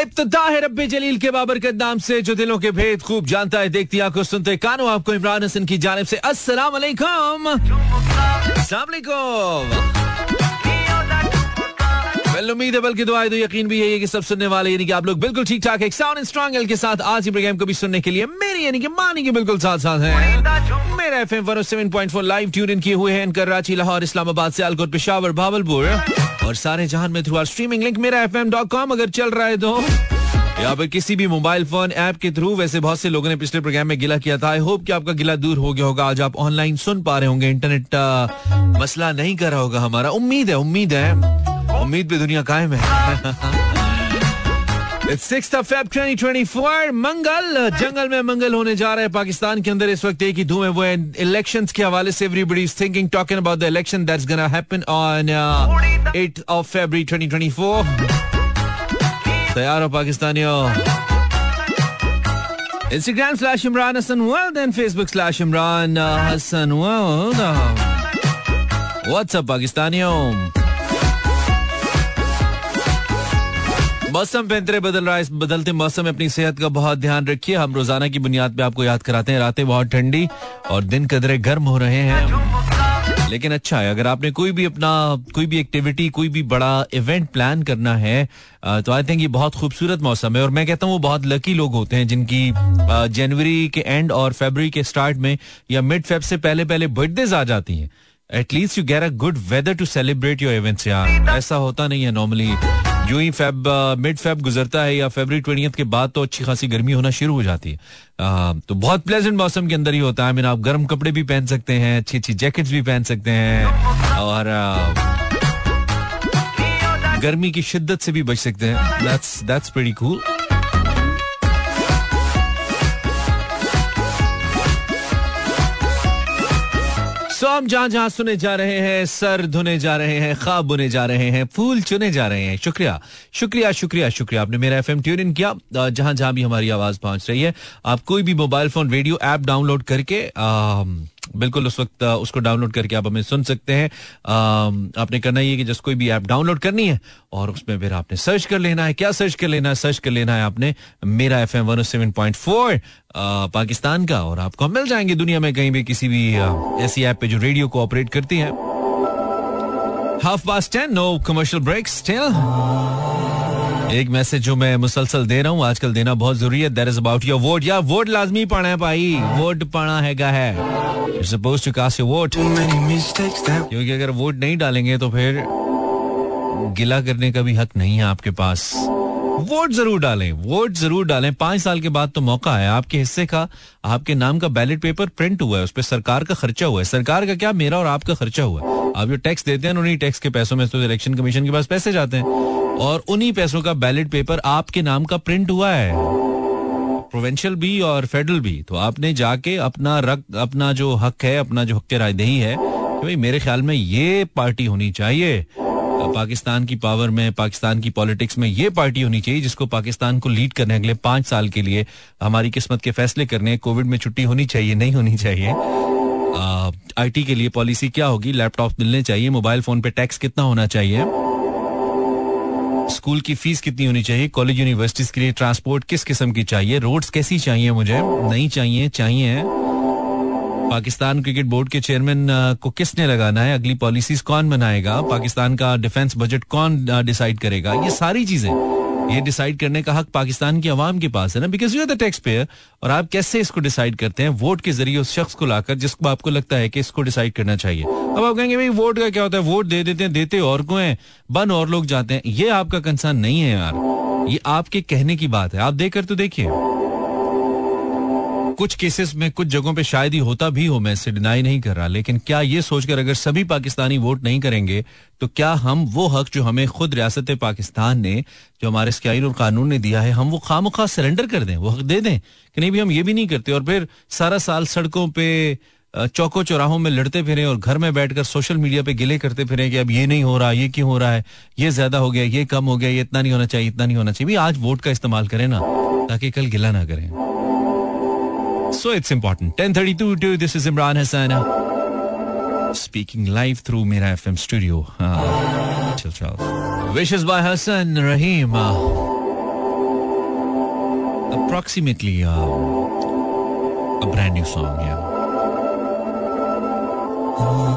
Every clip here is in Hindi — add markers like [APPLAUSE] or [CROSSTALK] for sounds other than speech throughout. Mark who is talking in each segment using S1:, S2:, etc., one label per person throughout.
S1: इब्तदा है रब्बे जलील के बाबरकत नाम से, जो दिलों के भेद खूब जानता है, देखती आँखों सुनते कानो, आपको इमरान हसन की जानब से अस्सलाम वालेकुम वेल उम्मीद है बल्कि दुआएँ तो यकीन भी है कि सब सुनने वाले यानी कि आप लोग बिल्कुल ठीक ठाक एक साउंड स्ट्रॉन्ग एल के साथ आज ही प्रोग्राम को भी सुनने के लिए मेरी यानी कि मानी के बिल्कुल साथ साथ हैं मेरा एफएम 107.4 लाइव ट्यून इन किए हुए हैं कराची लाहौर इस्लामाबाद सियालकोट पेशावर भावलपुर और सारे जहान में through our streaming link Mera FM dot com अगर चल रहा है तो या फिर किसी भी मोबाइल फ़ोन ऐप के थ्रू वैसे बहुत से लोगों ने पिछले प्रोग्राम में गिला किया था। आई होप कि आपका गिला दूर हो गया होगा। आज आप ऑनलाइन सुन पा रहे होंगे। इंटरनेट मसला नहीं कर रहा होगा हमारा। उम्मीद है उम्मीद है। उम्मीद पे दुनिया कायम है। सिक्स फेब 2024 मंगल, जंगल में मंगल होने जा रहा है। पाकिस्तान के अंदर इस वक्त एक ही धूम है, वो इलेक्शन के हवाले से। Everybody thinking talking about the election that's gonna happen on 8 of February 2024 तैयार हो पाकिस्तानियों। Instagram slash Imran Hasan world and Facebook slash Imran Hasan world WhatsApp पाकिस्तानियों? मौसम बेहतर बदल रहा है, इस बदलते मौसम में अपनी सेहत का बहुत ध्यान रखिए। हम रोज़ाना की बुनियाद पे आपको याद कराते हैं, रातें बहुत ठंडी और दिन कदरे गर्म हो रहे हैं लेकिन अच्छा है, अगर आपने कोई भी अपना, कोई भी एक्टिविटी कोई भी बड़ा इवेंट प्लान करना है तो आई थिंक ये बहुत खूबसूरत मौसम है। और मैं कहता हूँ, वो बहुत लकी लोग होते हैं जिनकी जनवरी के एंड और फेबर के स्टार्ट में या मिड फेब से पहले पहले बर्थडेज आ जाती हैं। At least you get a good weather to celebrate your events यार। ऐसा होता नहीं है नॉर्मली जो ही फेब मिड फेब गुजरता है या फेबर ट्वेंटी के बाद तो अच्छी खासी गर्मी होना शुरू हो जाती है। आ, तो बहुत प्लेजेंट मौसम के अंदर ही होता है। मीन आप गर्म कपड़े भी पहन सकते हैं अच्छी अच्छी जैकेट्स भी पहन सकते हैं और गर्मी की शिद्दत से भी बच सकते हैं। That's that's pretty cool so हम जहाँ जहाँ सुने जा रहे हैं, सर धुने जा रहे हैं खाब बुने जा रहे हैं, फूल चुने जा रहे हैं। शुक्रिया शुक्रिया शुक्रिया शुक्रिया। आपने Mera F M tune in किया। जहाँ जहाँ भी हमारी आवाज़ पहुँच रही है, आप कोई भी mobile phone, radio app download करके बिल्कुल उस वक्त उसको डाउनलोड करके आप हमें सुन सकते हैं। आपने करना है कि जस्ट कोई भी ऐप डाउनलोड करनी है और उसमें फिर आपने सर्च कर लेना है। क्या सर्च कर लेना है? सर्च कर लेना है आपने Mera F M one seven point four Pakistan का और आपको मिल जाएँगे दुनिया में कहीं भी किसी भी ऐसी ऐप पे जो रेडियो को ऑपरेट करती है। Half past ten no commercial break still एक मैसेज जो मैं मुसलसल दे रहा हूँ आजकल देना बहुत ज़रूरी है। There is about your vote या वोट लाजमी पाना है भाई। वोट पाना है। गा है suppose to cast your vote क्योंकि अगर वोट नहीं डालेंगे तो फिर गिला करने का भी हक नहीं है आपके पास। वोट ज़रूर डालें, वोट ज़रूर डालें। पाँच साल के बाद तो मौका है आपके हिस्से का, आपके नाम का बैलेट पेपर प्रिंट हुआ है, उस पर सरकार का खर्चा हुआ है। सरकार का क्या? मेरा और आपका खर्चा हुआ है। आप जो टैक्स देते हैं उन्हीं टैक्स के पैसों में तो इलेक्शन कमीशन के पास पैसे जाते हैं। और उन्हीं पैसों का बैलेट पेपर आपके नाम का प्रिंट हुआ है। प्रोवेंशियल भी और फेडरल भी। तो आपने जाके अपना रक, अपना जो हक है, अपना जो हक रायदही है भाई मेरे ख्याल में ये पार्टी होनी चाहिए। पाकिस्तान की पावर में, पाकिस्तान की पॉलिटिक्स में ये पार्टी होनी चाहिए जिसको पाकिस्तान को लीड करने अगले पाँच साल के लिए हमारी किस्मत के फैसले करने कोविड में छुट्टी होनी चाहिए, नहीं होनी चाहिए। आईटी के लिए पॉलिसी क्या होगी? लैपटॉप मिलने चाहिए मोबाइल फ़ोन पे टैक्स कितना होना चाहिए? स्कूल की फ़ीस कितनी होनी चाहिए? कॉलेज यूनिवर्सिटीज के लिए ट्रांसपोर्ट किस किस्म की चाहिए? रोड्स कैसी चाहिए मुझे? नहीं चाहिए चाहिए। पाकिस्तान क्रिकेट बोर्ड के चेयरमैन को किसने लगाना है? अगली पॉलिसीज़ कौन बनाएगा? पाकिस्तान का डिफेंस बजट कौन डिसाइड करेगा? ये सारी चीज़ें। ये डिसाइड करने का हक पाकिस्तान की आवाम के पास है ना? Because you are the taxpayer और आप कैसे इसको डिसाइड करते हैं? वोट के ज़रिए उस शख्स को लाकर जिसको आपको लगता है कि इसको डिसाइड करना चाहिए। अब आप कहेंगे भाई वोट का क्या होता है? वोट दे देते हैं देते और को हैं? बन और लोग जाते हैं। ये आपका कंसर्न नहीं है यार। ये आपके कहने की बात है। आप देखकर तो देखिए। कुछ केसेस में कुछ जगहों पे शायद ही होता भी हो, मैं इसे डिनाई नहीं कर रहा। लेकिन क्या ये सोचकर अगर सभी पाकिस्तानी वोट नहीं करेंगे तो क्या हम वो हक जो हमें खुद रियासत पाकिस्तान ने, जो हमारे स्काइन और कानून ने दिया है, हम वो खाम खा सरेंडर कर दें, वो हक दे दें? कि नहीं भी हम ये भी नहीं करते और फिर सारा साल सड़कों पे चौको चौराहों में लड़ते फिरे और घर में बैठकर सोशल मीडिया पे गिले करते फिरे कि अब ये नहीं हो रहा, ये क्यों हो रहा है, ये ज़्यादा हो गया, ये कम हो गया, ये इतना नहीं होना चाहिए, इतना नहीं होना चाहिए। भी आज वोट का इस्तेमाल करें ना, ताकि कल गिला ना करें। So it's important. 1032 this is Imran Hassan. Speaking live through Mera FM studio. Uh, chill, chill. Wishes by Hassan Rahim. approximately uh, a brand new song. Yeah.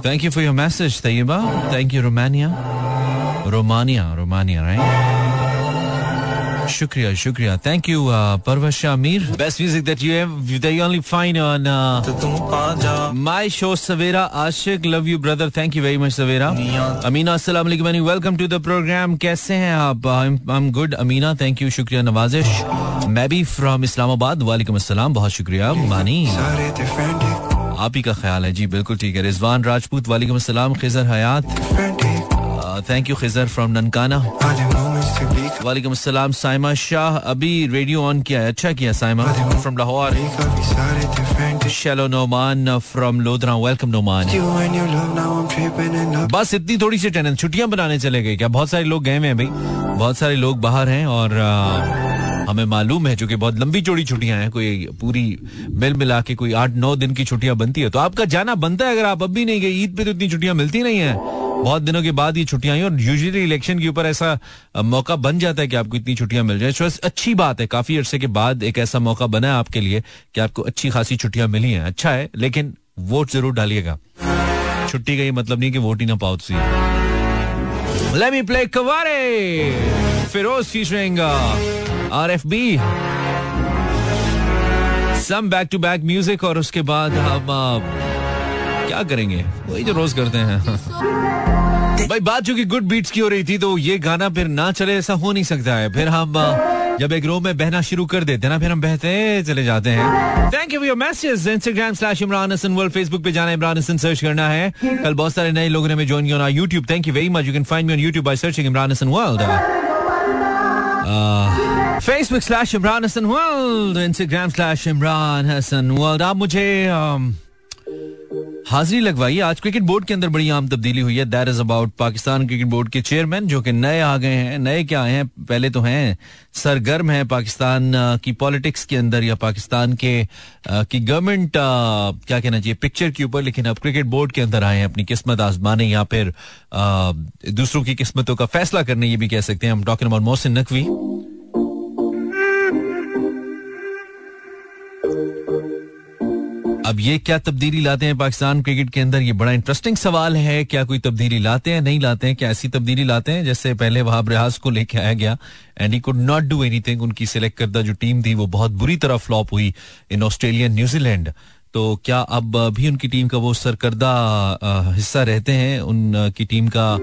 S1: Thank you for your message, Tayyiba. Thank you, Romania. Romania, Romania, right? शुक्रिया शुक्रिया thank you Parvar Aamir best music that you have that you only fine on my show Savera Ashiq love you brother thank you very much Savera Amina अस्सलाम वालेकुम and welcome to the program कैसे हैं आप? I am good Amina thank you शुक्रिया नवाजिश मैं भी फ्रॉम इस्लामाबाद वालेकुम अस्सलाम बहुत शुक्रिया मानी आप ही का ख्याल है। जी बिल्कुल ठीक है। रिजवान राजपूत वालेकुम अस्सलाम Khizar Hayat. Thank you Khizar from Nankana. वालेकुम अस्सलाम साइमा शाह। अभी रेडियो ऑन किया है। अच्छा किया साइमा। फ्रॉम लाहौर। शेलो नोमान फ्रॉम लोधरा। वेलकम नोमान बस इतनी थोड़ी सी टेंशन छुट्टियाँ बनाने चले गए क्या? बहुत सारे लोग गए हुए हैं भाई। बहुत सारे लोग बाहर हैं और हमें मालूम है चूँकि बहुत लंबी चौड़ी छुट्टियाँ हैं, कोई पूरी मिल मिला के कोई आठ, नौ दिन की छुट्टियाँ बनती है। तो आपका जाना बनता है, अगर आप अब भी नहीं गए, ईद पे तो इतनी छुट्टियाँ मिलती नहीं है। बहुत दिनों के बाद ये छुट्टियाँ आई, और यूजुअली इलेक्शन के ऊपर ऐसा मौका बन जाता है कि आपको इतनी छुट्टियाँ मिल जाए। अच्छी बात है, काफ़ी अरसे के बाद एक ऐसा मौका बना है आपके लिए कि आपको अच्छी खासी छुट्टियाँ मिली हैं। अच्छा है, लेकिन वोट ज़रूर डालिएगा। छुट्टी का ये मतलब नहीं कि वोट ही ना पाओ सी Let me play Kavare Featuring uh, RFB Some back to back music और उसके बाद हम क्या करेंगे? वही जो रोज करते हैं। भाई बात जो कि गुड बीट्स की हो रही थी तो ये गाना फिर ना चले ऐसा हो नहीं सकता है। फिर हम जब एक रो में बहना शुरू कर देते ना फिर हम बहते चले जाते हैं। Thank you your message Instagram slash Imran Hasan world Facebook पे जाना इमरान हसन सर्च करना है। कल बहुत सारे नए लोगों ने हमें ज्वाइन किया YouTube thank you very much you can find me on YouTube by searching Imran Hasan world Facebook slash Imran Hasan world Instagram slash Imran Hasan world आप मुझे um, हाजिरी लगवाई आज क्रिकेट बोर्ड के अंदर बड़ी आम तब्दीली हुई है। That is about Pakistan cricket board के चेयरमैन जो कि नए आ गए हैं नए क्या आए हैं पहले तो हैं सरगर्म है पाकिस्तान की पॉलिटिक्स के अंदर या पाकिस्तान के की गवर्नमेंट क्या कहना चाहिए पिक्चर के ऊपर। लेकिन अब क्रिकेट बोर्ड के अंदर आए हैं अपनी किस्मत आजमाने या फिर दूसरों की किस्मतों का फैसला करने ये भी कह सकते हैं। हम टॉकिंग अबाउट मोहसिन नकवी अब ये क्या तब्दीली लाते हैं पाकिस्तान क्रिकेट के अंदर? ये बड़ा इंटरेस्टिंग सवाल है, क्या कोई तब्दीली लाते हैं, नहीं लाते हैं, क्या ऐसी तब्दीली लाते हैं? जैसे पहले वहाब रियाज को लेके आया गया and he could not do anything उनकी सिलेक्ट करदा जो टीम थी, वो बहुत बुरी तरह फ्लॉप हुई इन ऑस्ट्रेलिया न्यूजीलैंड तो क्या अब भी उनकी टीम का वो सरकर्दा हिस्सा रहते हैं, उनकी टीम का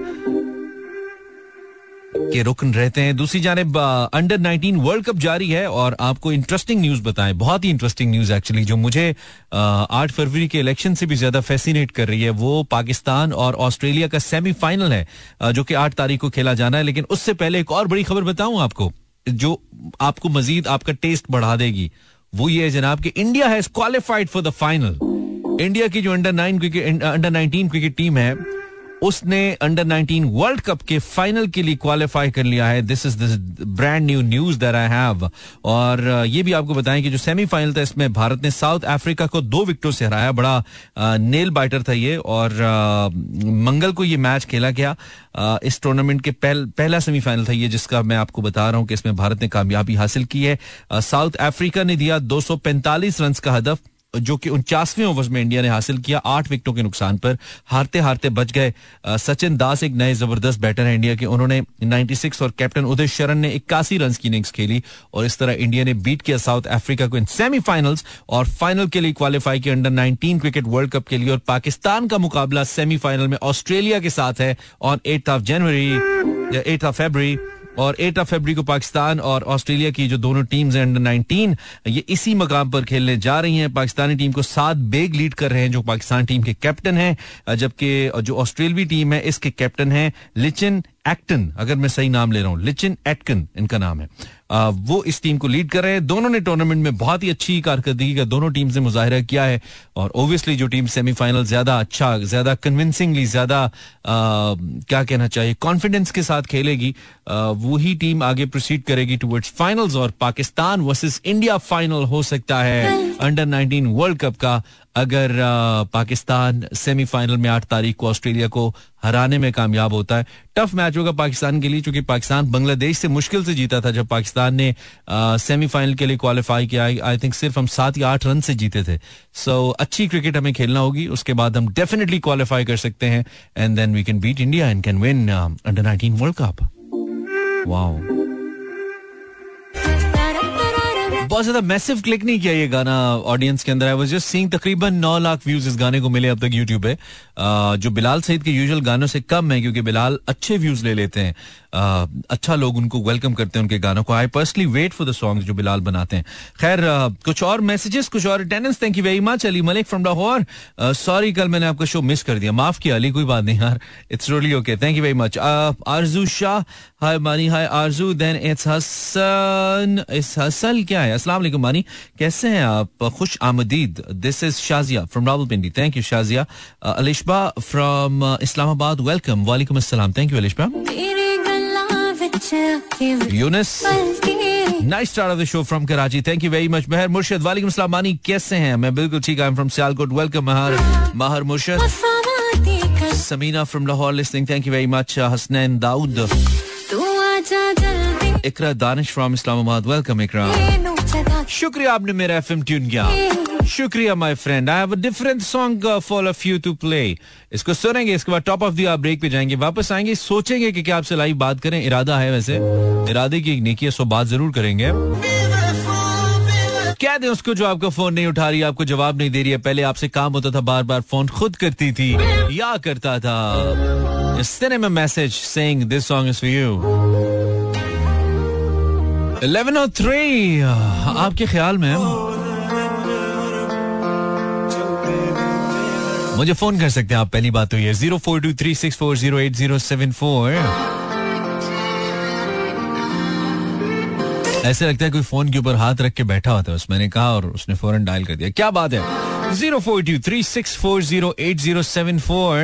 S1: के रुकन रहते हैं। दूसरी जानब अंडर 19 वर्ल्ड कप जारी है और आपको इंटरेस्टिंग न्यूज़ बताएँ। बहुत ही इंटरेस्टिंग न्यूज़ एक्चुअली जो मुझे आठ फरवरी के इलेक्शन से भी ज़्यादा फैसिनेट कर रही है। वो पाकिस्तान और ऑस्ट्रेलिया का सेमीफाइनल है जो कि आठ तारीख को खेला जाना है। लेकिन उससे पहले एक और बड़ी खबर बताऊँ आपको, जो आपको मजीद आपका टेस्ट बढ़ा देगी। वो ये जनाब कि India has qualified for the final India की जो under nine cricket under nineteen cricket team है उसने अंडर 19 वर्ल्ड कप के फाइनल के लिए क्वालिफाई कर लिया है. This is this brand new news that I have और ये भी आपको बताएँ कि जो सेमीफाइनल था इसमें भारत ने साउथ अफ्रीका को दो विकेटों से हराया. बड़ा नेल बाइटर था ये. और मंगल को ये मैच खेला गया. इस टूर्नामेंट के पहल, पहला सेमीफाइनल था ये जिसका मैं आपको बता रहा हूँ कि इसमें भारत ने कामयाबी हासिल की है. साउथ अफ्रीका ने दिया 245 रन का हदफ. जो कि उनचासवें ओवर में इंडिया ने हासिल किया, आठ विकेटों के नुकसान पर। हारते हारते बच गए सचिन दास एक नए ज़बरदस्त बैटर है इंडिया के। उन्होंने 96 और कैप्टन उदय शरण ने इक्यासी रन की इनिंग्स खेली और इस तरह इंडिया ने बीट किया साउथ अफ्रीका को इन सेमीफाइनल्स और फाइनल के लिए क्वालिफाई किया, अंडर 19 क्रिकेट वर्ल्ड कप के लिए। और पाकिस्तान का मुकाबला सेमीफाइनल में ऑस्ट्रेलिया के साथ है on eight of January eight of February और एट ऑफ़ फेबरी को पाकिस्तान और ऑस्ट्रेलिया की जो दोनों टीम्स हैं अंडर 19 ये इसी मकाम पर खेलने जा रही हैं। पाकिस्तानी टीम को सात बेग लीड कर रहे हैं, जो पाकिस्तान टीम के कैप्टन हैं, जबकि, जो ऑस्ट्रेलवी टीम है, इसके कैप्टन हैं लिचिन एक्टन। अगर मैं सही नाम ले रहा हूँ, लिचिन एटकन इनका नाम है। वो इस टीम को लीड कर रहे हैं। दोनों ने टूर्नामेंट में बहुत ही अच्छी कारकर्दगी का दोनों टीम से मुजाहरा किया है और ओबियसली जो टीम सेमीफाइनल ज़्यादा अच्छा ज़्यादा कन्विंसिंगली ज़्यादा क्या कहना चाहिए कॉन्फिडेंस के साथ खेलेगी वही टीम आगे प्रोसीड करेगी टूवर्ड्स फाइनल्स और पाकिस्तान वर्सेस इंडिया फाइनल हो सकता है अंडर 19 वर्ल्ड कप का। अगर पाकिस्तान सेमीफाइनल में आठ तारीख को ऑस्ट्रेलिया को हराने में कामयाब होता है। टफ मैच होगा पाकिस्तान के लिए, क्योंकि पाकिस्तान बांग्लादेश से मुश्किल से जीता था जब पाकिस्तान पाकिस्तान ने सेमीफाइनल के लिए क्वालिफाई किया। आई थिंक सिर्फ़ हम सात या आठ रन से जीते थे। सो so, अच्छी क्रिकेट हमें खेलना होगी। उसके बाद हम डेफिनेटली क्वालिफाई कर सकते हैं। And then we can beat India and can win under nineteen world cup wow बहुत ज़्यादा मैसिव क्लिक नहीं किया ये गाना ऑडियंस के अंदर। आई वाज जस्ट सीइंग तकरीबन नौ लाख व्यूज़ इस गाने को मिले अब तक यूट्यूब पे। जो बिलाल सईद के यूजुअल गानों से कम है, क्योंकि बिलाल अच्छे व्यूज़ ले लेते हैं। अच्छा लोग उनको वेलकम करते हैं उनके गानों को। I personally wait for the songs जो बिलाल बनाते हैं। खैर कुछ और मैसेजेस कुछ और attendance thank you very much Ali Malik from Lahore. Sorry कल मैंने आपका शो मिस कर दिया। माफ़ किया, अली, कोई बात नहीं यार। It's really okay thank you very much Arzoo Shah hi Mani hi Arzoo then it's Hasan इस हसल क्या है? अस्सलाम वालेकुम मानी, कैसे हैं आप? खुश आमदीद। This is Shazia from Rawalpindi. Thank you Shazia. Alishba from Islamabad welcome वालेकुम अस्सलाम thank you Alishba Younis nice start of the show from Karachi thank you very much Mehr Murshid वालेकुम सलाम मानी कैसे हैं मैं बिल्कुल ठीक I am from Sialkot welcome Mehr Mehr Murshad Samina from Lahore listening thank you very much Hasnain Daud Iqra Danish from Islamabad welcome Iqra शुक्रिया आपने मेरा एफएम ट्यून किया। शुक्रिया my friend I have a different song for of you to play इसको सुनेंगे, इसके बाद टॉप ऑफ़ द ब्रेक पे जाएँगे, वापस आएँगे, सोचेंगे कि क्या आपसे लाइव बात करें। इरादा है वैसे। इरादे की एक नेकी है, सो बात ज़रूर करेंगे। क्या दें उसको जो आपका फ़ोन नहीं उठा रही, आपको जवाब नहीं दे रही है। पहले आपसे काम होता था बार बार फ़ोन खुद करती थी, या करता था। Cinema message saying this song is for you 1103 आपके ख्याल में? मुझे फ़ोन कर सकते हैं आप, पहली बात तो ये, zero four two three six four zero eight zero seven four. ऐसे लगता है कोई फ़ोन के ऊपर हाथ रख के बैठा होता है मैंने कहा और उसने फ़ौरन डायल कर दिया। क्या बात है? Zero four two three six four zero eight zero seven four.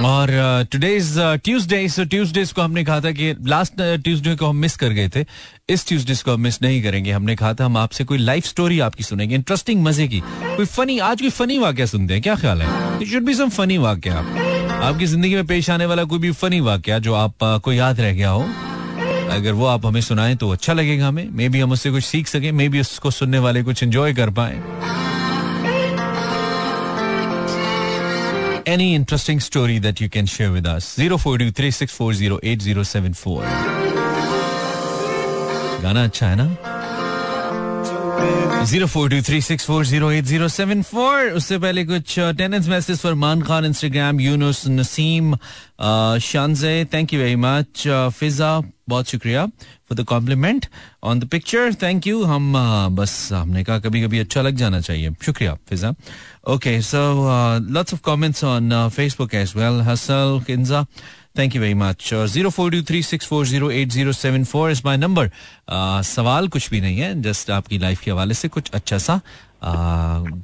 S1: और टुडेज ट्यूसडे सो ट्यूसडेज को हमने कहा था कि लास्ट ट्यूसडे uh, को हम मिस कर गए थे। इस ट्यूसडे को हम मिस नहीं करेंगे हमने कहा था हम आपसे कोई लाइफ स्टोरी आपकी सुनेंगे इंटरेस्टिंग मज़े की। कोई फनी आज कोई फनी वाक्य सुनते हैं क्या ख्याल है? It should be some funny वाक्य। आपकी ज़िंदगी में पेश आने वाला कोई भी फनी वाक्य जो आप uh, को याद रह गया हो अगर वो आप हमें सुनाएँ तो अच्छा लगेगा हमें। मे बी हम उससे कुछ सीख सके मे बी उसको सुनने वाले कुछ एंजॉय कर पाए। any interesting story that you can share with us. 0423640874. गाना अच्छा है ना उससे पहले कुछ टेनेंस message Farman Khan Instagram Yunus Naseem शानजे thank you very much Fiza बहुत शुक्रिया for the compliment on the picture thank you हम uh, बस हमने कहा कभी कभी अच्छा लग जाना चाहिए। शुक्रिया Fiza okay so lots of comments on Facebook as well hustle Kinza thank you very much zero four two three six four zero eight zero seven four is my number सवाल कुछ भी नहीं है जस्ट आपकी लाइफ के हवाले से कुछ अच्छा सा uh,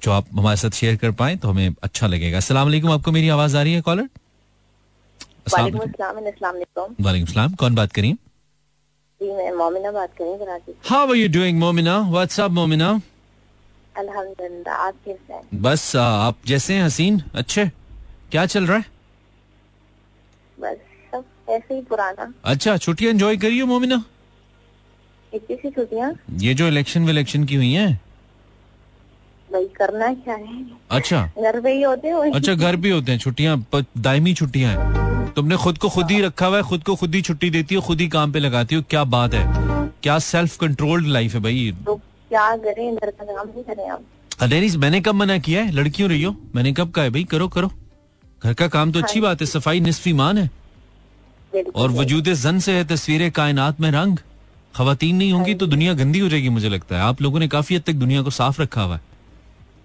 S1: जो आप हमारे साथ शेयर कर पाए तो हमें अच्छा लगेगा। असला आपको मेरी आवाज़ आ रही है कॉलर वालेकुम कौन बात करिए
S2: मोमिना बात करें
S1: how are you doing Momina? What's up Momina?
S2: अल्हम्दुलिल्लाह आप कैसे हैं?
S1: बस आप जैसे हैं हसीन? अच्छे? क्या चल रहा है?
S2: बस सब ऐसे ही पुराना।
S1: अच्छा छुट्टियाँ एंजॉय करिए मोमिना?
S2: इतनी सी छुट्टियाँ।
S1: ये जो इलेक्शन विलेक्शन की हुई हैं?
S2: भाई करना क्या है?
S1: अच्छा।
S2: घर पे ही होते हैं?
S1: अच्छा घर पे होते हैं छुट्टियाँ दायमी छुट्टियाँ हैं। तुमने खुद को खुद ही रखा हुआ है खुद को खुद ही छुट्टी देती हो खुद ही काम पे लगाती हो क्या बात है? क्या सेल्फ कंट्रोल्ड लाइफ है भाई?
S2: तो क्या करें घर का काम नहीं करें आप।
S1: अरे मैंने कब मना किया है? लड़कियों रही हो मैंने कब कहा है? भाई करो करो। घर का काम तो अच्छी हाँ। बात है सफ़ाई निस्फी मान है। और वजूद जन से है तस्वीरें कायनात में रंग। खातन नहीं होंगी हाँ तो दुनिया गंदी हो जाएगी मुझे लगता है। आप लोगों ने काफ़ी हद तक दुनिया को साफ़ रखा हुआ है।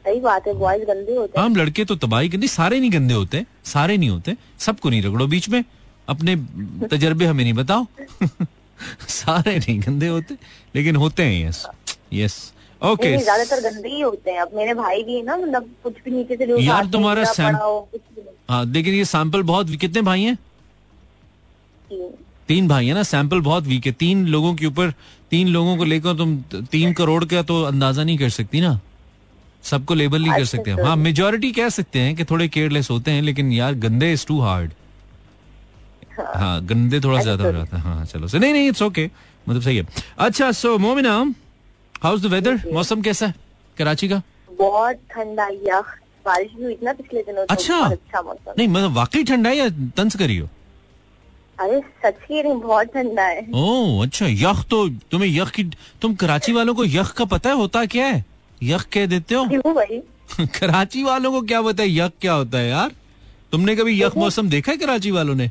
S2: सही बात है बॉयज़ गंदे होते हैं।
S1: हम लड़के तो तबाही गंदी सारे नहीं गंदे होते सारे नहीं होते सबको नहीं रगड़ो बीच में। अपने तजर्बे हमें नहीं बताओ। [LAUGHS] सारे नहीं गंदे होते लेकिन होते हैं यस यस ओके
S2: ज़्यादातर गंदे ही होते हैं। अब मेरे भाई भी है ना मतलब कुछ भी नीचे से
S1: यार तुम्हारा हाँ लेकिन ये सैंपल बहुत कितने भाई हैं? तीन भाई है ना सैंपल बहुत वीक है। तीन लोगों के ऊपर तीन लोगों को लेकर तुम तीन करोड़ का तो अंदाज़ा नहीं कर सकती ना? सबको लेबल नहीं कर सकते हाँ मेजोरिटी कह सकते हैं कि थोड़े केयरलेस होते हैं लेकिन यार गंदे इज़ टू हार्ड हाँ। गंदे थोड़ा ज़्यादा हो जाता है। हाँ चलो। नहीं नहीं इट्स ओके मतलब सही है। अच्छा so Momina how's the weather मौसम कैसा है? कराची का?
S2: बहुत ठंडा बारिश भी हुई थी ना पिछले दिनों तो
S1: अच्छा।
S2: अच्छा मौसम
S1: नहीं मतलब वाकई ठंडा है या तंस करी हो?
S2: अरे सच की नहीं बहुत ठंडा है।
S1: ओह अच्छा यख तो तुम्हें यख की तुम कराची वालों को यख का पता है होता क्या है? यख कह देते हो?
S2: भाई [LAUGHS]
S1: कराची वालों को क्या पता है यख क्या होता है यार? तुमने कभी यख मौसम देखा है कराची वालों ने?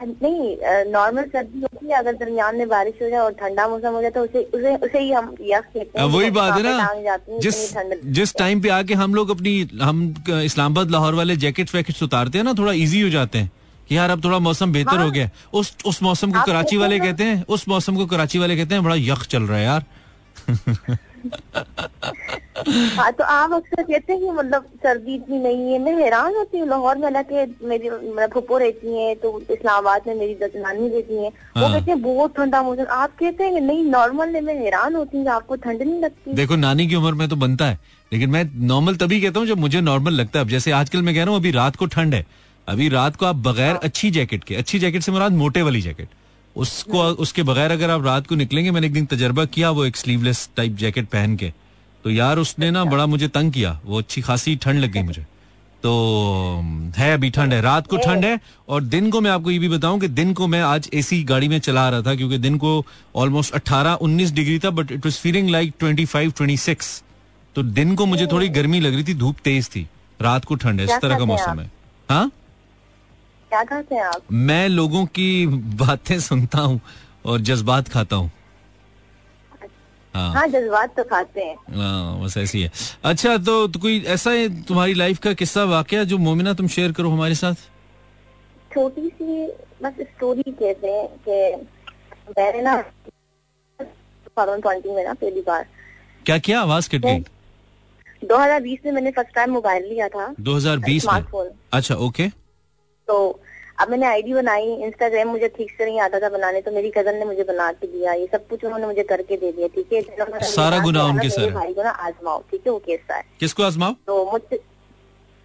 S2: नहीं नॉर्मल सर्दी होती है अगर दरमियान में बारिश हो जाए और ठंडा मौसम हो जाए तो उसे उसे उसे ही हम यख कहते हैं
S1: वही बात है ना जिस जिस टाइम पे आके हम लोग अपनी हम इस्लामाबाद लाहौर वाले जैकेट वैकेट उतारते हैं ना थोड़ा इजी हो जाते हैं कि यार अब थोड़ा मौसम बेहतर
S2: हाँ।
S1: हो। गया। उस उस मौसम को कराची वाले कहते हैं उस मौसम को कराची वाले कहते हैं बड़ा यख चल रहा है यार। [LAUGHS]
S2: हाँ तो आप अक्सर कहते हैं मतलब सर्दी इतनी नहीं है। मैं हैरान होती हूँ। लाहौर में हालाँकि मेरी मतलब फुप्पो रहती हैं तो इस्लामाबाद में मेरी नानी रहती हैं। वो
S1: हाँ।
S2: कहते हैं बहुत ठंडा मौसम। आप कहते हैं नहीं नॉर्मल है। मैं हैरान होती हूँ आपको ठंड नहीं लगती।
S1: देखो नानी की उम्र में तो बनता है लेकिन मैं नॉर्मल तभी कहता हूँ जब मुझे नॉर्मल लगता है। अब जैसे आजकल मैं कह रहा हूँ अभी रात को ठंड है। अभी रात को आप बगैर अच्छी जैकेट के अच्छी जैकेट से मुराद मोटे वाली जैकेट उसको उसके बगैर अगर आप रात को निकलेंगे मैंने एक दिन तजर्बा किया वो एक स्लीवलेस टाइप जैकेट पहन के। तो यार उसने ना बड़ा मुझे तंग किया वो अच्छी खासी ठंड लग गई मुझे। तो है अभी ठंड है रात को ठंड है और दिन को मैं आपको ये भी बताऊँ कि दिन को मैं आज एसी गाड़ी में चला रहा था क्योंकि दिन को ऑलमोस्ट 18 19 डिग्री था but it was feeling like 25 26 तो दिन को मुझे थोड़ी गर्मी लग रही थी धूप तेज थी रात को ठंड है इस तरह का मौसम है। हाँ?
S2: क्या खाते हैं आप?
S1: मैं लोगों की बातें सुनता हूँ और जज्बात खाता हूँ। हाँ।
S2: हाँ जज्बात तो खाते हैं।
S1: हाँ, बस ऐसी है। अच्छा तो, तो कोई ऐसा है तुम्हारी लाइफ का किस्सा वाकया जो मोमिना तुम शेयर करो हमारे साथ?
S2: छोटी सी बस स्टोरी कहते हैं कि मैंने ना 2020 में ना पहली बार
S1: क्या क्या आवाज़ कट गई?
S2: 2020 में मैंने फ़र्स्ट टाइम मोबाइल लिया था।
S1: 2020 में?
S2: स्मार्टफ़ोन
S1: अच्छा ओके
S2: तो अब मैंने आईडी बनाई इंस्टाग्राम मुझे ठीक से नहीं आता था बनाने तो मेरी कज़न ने मुझे बना के दिया ये सब कुछ उन्होंने मुझे करके दे दिया ठीक है?
S1: सारा
S2: कहा कि
S1: गुनाह
S2: है ना,
S1: उनके सर
S2: भाई को ना आजमाओ ठीक है? वो कैसा है?
S1: किसको आजमाओ?
S2: तो मुझसे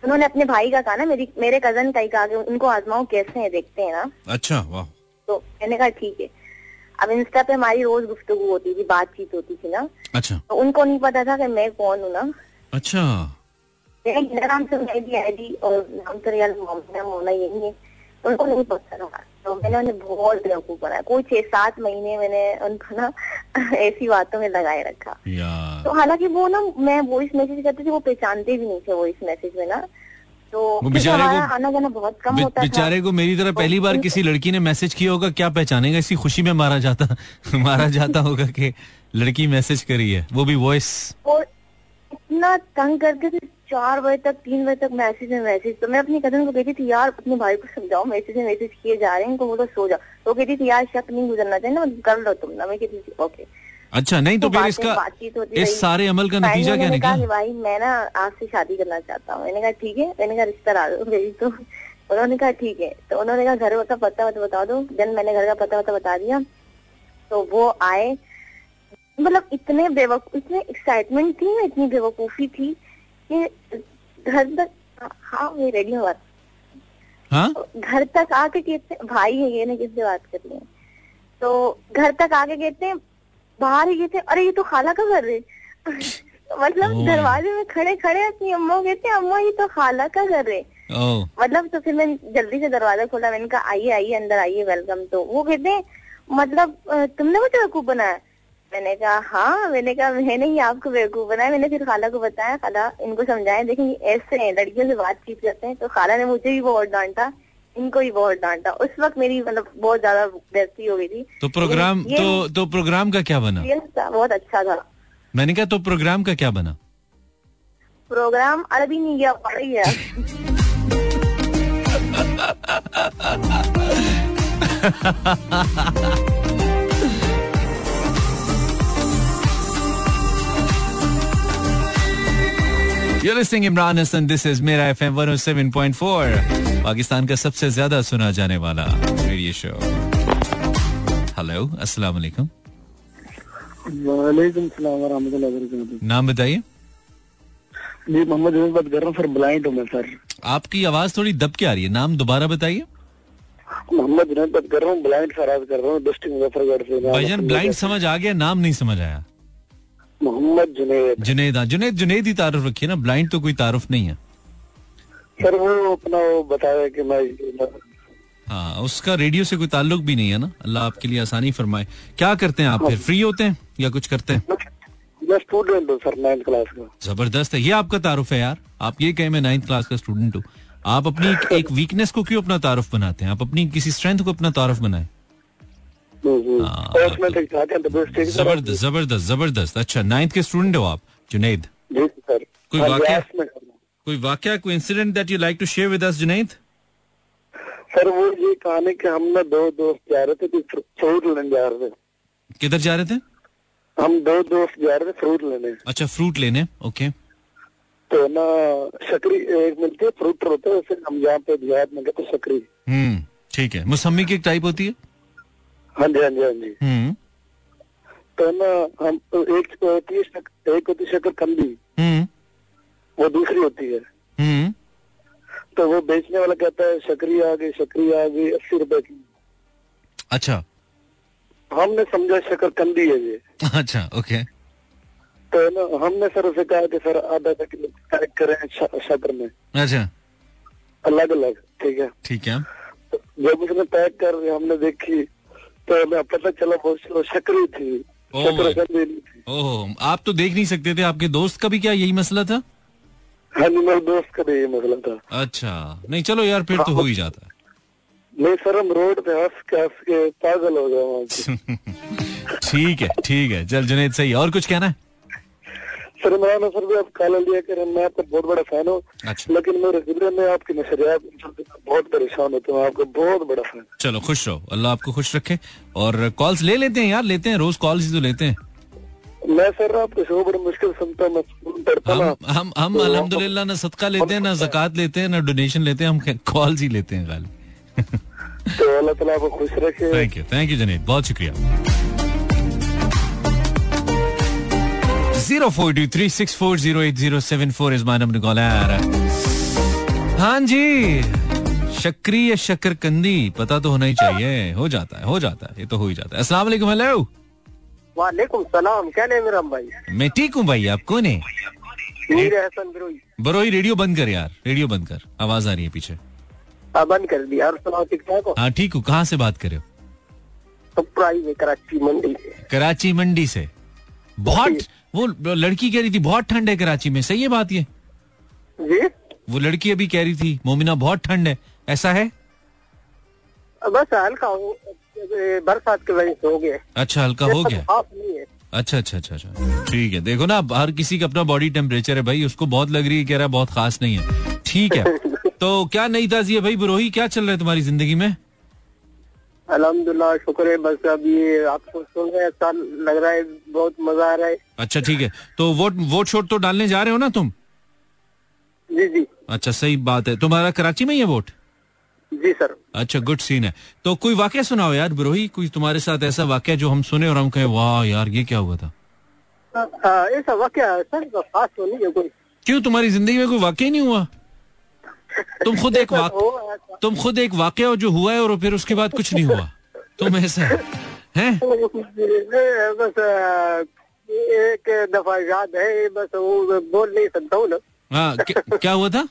S2: उन्होंने अपने भाई का कहा ना मेरी मेरे कज़न का ही कहा कि उनको आजमाओ कैसे है देखते हैं ना।
S1: अच्छा वाह।
S2: तो मैंने कहा ठीक है। अब इंस्टा पे हमारी रोज गुफ्तगू होती थी बातचीत होती थी ना।
S1: अच्छा।
S2: तो उनको नहीं पता था कि मैं कौन हूँ ना।
S1: अच्छा।
S2: मेरे नाम से मेरी आईडी और नाम तो मोना यही है उनको नहीं पता था तो मैंने उन्हें बहुत बेवकूफ़ बनाया कोई छह सात महीने मैंने उनको ना ऐसी बातों में लगाए रखा तो हालाँकि वो ना मैं वॉइस मैसेज करती थी वो पहचानते भी नहीं थे वॉइस मैसेज में ना तो
S1: बेचारे को-
S2: आना जाना बहुत कम
S1: बे-
S2: होता
S1: बेचारे को मेरी तरह पहली बार किसी लड़की ने मैसेज किया होगा क्या पहचानेगा? इसी खुशी में मारा जाता [LAUGHS] मारा जाता होगा कि लड़की मैसेज करी है। वो भी वॉइस
S2: और इतना तंग करके थे चार बजे तक तीन बजे तक मैसेज में मैसेज। तो मैं अपनी कज़न को कहती थी यार अपने भाई को समझाओ मैसेज में मैसेज किए जा रहे हैं इनको बोलो सो जाओ। तो वो कहती थी यार शक नहीं गुजरना चाहिए ना कर लो तुम ना। मैं कहती थी ओके.
S1: अच्छा नहीं तो
S2: तो
S1: फिर इसका इस सारे अमल का नतीजा क्या निकला?
S2: भाई मैं ना आपसे शादी करना चाहता हूँ। मैंने कहा ठीक है। मैंने कहा रिश्ता ला दो मेरी तो। उन्होंने कहा ठीक है। तो उन्होंने कहा घर का पता वता बता दो। देन मैंने घर का पता वता बता दिया। तो वो आए। मतलब इतने बेवकूफ़ इतने एक्साइटमेंट थी इतनी बेवकूफ़ी थी कि घर तक हाँ मैं रेडी हूँ बात।
S1: हाँ?
S2: घर तक आके कहते भाई है ये ना किससे बात कर है? तो घर तक आके कहते हैं बाहर ही कहते अरे ये तो खाला का घर है। [LAUGHS] मतलब दरवाजे में खड़े खड़े अपनी अम्मा कहते हैं अम्मा ये तो खाला का घर है। मतलब तो फिर मैं जल्दी से दरवाज़ा खोला मैंने कहा आइए आइए अंदर आइए वेलकम तो वो कहते मतलब तुमने मुझे बेवकूफ़ बनाया? मैंने कहा हाँ मैंने कहा मैंने ही आपको बेवकूफ़ बनाया मैंने फिर खाला को बताया खाला इनको समझाया देखिए ये ऐसे हैं लड़कियों से बातचीत करते हैं तो खाला ने मुझे भी बहुत डांटा इनको भी बहुत डांटा। उस वक्त मेरी मतलब बहुत ज़्यादा बेइज्जती हो गई थी।
S1: तो प्रोग्राम तो तो प्रोग्राम का क्या बना?
S2: था, बहुत अच्छा था।
S1: मैंने कहा तो प्रोग्राम का क्या बना?
S2: प्रोग्राम अरबी नहीं गया पड़ ही गया [LAUGHS]
S1: You're listening Imran Hassan. This is Mera FM 107.4. Pakistan का सबसे ज़्यादा सुना जाने वाला रेडियो शो हेलो अस्सलाम वालेकुम
S3: वालेकुम सलाम वरहमतुल्लाहि वबरकातुहू
S1: नाम बताइए
S3: जी मोहम्मद जुनैद बात कर रहा हूँ सर ब्लाइंड हूँ मैं सर
S1: आपकी आवाज़ थोड़ी दब के आ रही है नाम दोबारा बताइए
S4: मोहम्मद जुनैद बात कर रहा हूँ ब्लाइंड कर रहा हूँ डिस्ट्रिक्ट मुजफ्फरगढ़ से
S1: भाईजान ब्लाइंड समझ आ गया नाम नहीं समझ आया
S4: मोहम्मद जुनैद।
S1: जुनेद हाँ जुनेद जुनेद ही तारुफ रखिए ना ब्लाइंड तो कोई तारुफ नहीं है।
S4: सर वो अपना वो बताया कि मैं
S1: हाँ उसका रेडियो से कोई ताल्लुक भी नहीं है ना? अल्लाह आपके लिए आसानी फरमाए। क्या करते हैं आप फिर? फ्री होते हैं या कुछ करते हैं?
S4: मैं स्टूडेंट हूँ सर नाइन्थ क्लास का।
S1: ज़बरदस्त है। ये आपका तारुफ है यार। आप ये कहें मैं नाइन्थ क्लास का स्टूडेंट हूँ। आप अपनी एक, एक वीकनेस को क्यों अपना तारुफ बनाते हैं? आप अपनी किसी स्ट्रेंथ को अपना तारुफ बनाए? ज़बरदस्त ज़बरदस्त ज़बरदस्त अच्छा नाइन्थ के स्टूडेंट हो आप जुनेद कोई वाकया? कोई वाकया कोई incident that you like to share with us Junaid
S4: sir वो ये कहानी कि हमने दो दोस्त जा रहे थे फ्रूट लेने जा रहे थे।
S1: किधर जा रहे थे?
S4: हम दो दोस्त जा रहे थे फ्रूट लेने।
S1: अच्छा फ्रूट लेने ओके
S4: तो ना शकरी एक मिलती है फ्रूट होता है हम जहाँ पे देहात में कहते हैं शकरी।
S1: हम्म ठीक है। मौसमी की एक टाइप होती है?
S4: हाँ जी हाँ जी हाँ जी।
S1: हम्म।
S4: तो ना हम तो एक होती है शक, एक होती शक्कर कंदी वो दूसरी होती है।
S1: हम्म।
S4: तो वो बेचने वाला कहता है शकरी आ गई शकरी आ गई अस्सी रुपए की।
S1: अच्छा।
S4: हमने समझा शक्कर कंदी है ये।
S1: अच्छा ओके।
S4: तो ना हमने सर उसे कहा कि सर आधा आधा किलो पैक करें शक्कर में।
S1: अच्छा।
S4: अलग अलग ठीक है।
S1: ठीक है।
S4: तो जब उसने पैक कर हमने देखी तो हमें पता चला वो शक्कर थी
S1: ओह। आप तो देख नहीं सकते थे आपके दोस्त का भी क्या यही मसला था?
S4: हाँ जी मेरे दोस्त का भी यही मसला था।
S1: अच्छा नहीं चलो यार फिर तो हो ही जाता।
S4: नहीं सर हम रोड पे हंस के हंस के पागल हो गए [LAUGHS]
S1: ठीक है ठीक है चल जुनेद सही और कुछ कहना है?
S4: सर मेरा ना सर भी आप कॉल लिया करें मैं आपका बहुत बड़ा फ़ैन हूँ
S1: अच्छा।
S4: लेकिन मेरे ज़िले में आपकी नशरियात बहुत परेशान होते हूँ आपका बहुत बड़ा फ़ैन
S1: चलो खुश रहो। अल्लाह आपको खुश रखे। और कॉल्स ले लेते हैं यार लेते हैं रोज कॉल्स ही तो लेते हैं।
S4: मैं सर आपके शो बड़ी मुश्किल सुनता
S1: हम हम हम अल्हम्दुलिल्लाह ना सदका लेते हैं ना जक़ात लेते हैं ना डोनेशन लेते हैं हम कॉल्स ही लेते हैं खाली।
S4: तो अल्लाह ताला आपको खुश रखे।
S1: Thank you thank you Janeet बहुत शुक्रिया। Zero four two three six four zero eight zero seven four is my number call हाँ जी शक्री या शक्करकंदी पता तो होना ही चाहिए। हो जाता है हो जाता है ये तो हो ही जाता है। अस्सलाम वालेकुम हेलो
S4: वालेकुम सलाम क्या नहीं मेरा भाई?
S1: मैं ठीक हूँ भाई आप कौन है?
S4: बरोई।
S1: रेडियो बंद कर यार रेडियो बंद कर। आवाज़ आ रही है पीछे।
S4: हाँ, बंद कर दिया और सुनाओ ठीक ठाक हाँ?
S1: ठीक हूँ। कहाँ से बात करे हो?
S4: तो कराची मंडी से।
S1: कराची मंडी से। बहुत वो लड़की कह रही थी बहुत ठंड है कराची में सही है बात ये?
S4: जी।
S1: वो लड़की अभी कह रही थी मोमिना बहुत ठंड है ऐसा है?
S4: बस हल्का बरसात की वजह से हो गया।
S1: अच्छा हल्का हो गया? अच्छा अच्छा अच्छा अच्छा। ठीक है देखो ना हर किसी का अपना बॉडी टेम्परेचर है भाई उसको बहुत लग रही है कह रहा है बहुत खास नहीं है। ठीक है [LAUGHS] तो क्या नई ताजी है भाई बुरोही क्या चल रहा है तुम्हारी ज़िंदगी में?
S4: अल्हम्दुलिल्लाह शुक्र है बस अब ये आपको सुन रहे हैं अच्छा लग रहा है बहुत मज़ा आ रहा है।
S1: अच्छा ठीक है। तो वोट वोट शोट तो डालने जा रहे हो ना तुम?
S4: जी जी।
S1: अच्छा सही बात है। तुम्हारा कराची में ही है वोट?
S4: जी सर।
S1: अच्छा गुड सीन है। तो कोई वाक्य सुनाओ यार ब्रोही कोई तुम्हारे साथ ऐसा वाक्य जो हम सुने और हम कहे वाह यार ये क्या हुआ था?
S4: हाँ, ऐसा वाक्य सर तो खास तो नहीं है कोई।
S1: क्यों तुम्हारी ज़िंदगी में कोई वाक्य नहीं हुआ? तुम खुद एक वाक
S4: हो
S1: तुम खुद एक वाक्य हो जो हुआ है और फिर उसके बाद कुछ नहीं हुआ। तुम ऐसा है।
S4: बस एक दफ़ा याद है बस वो बोल नहीं सकता हूँ ना।
S1: हाँ क्या- हुआ था?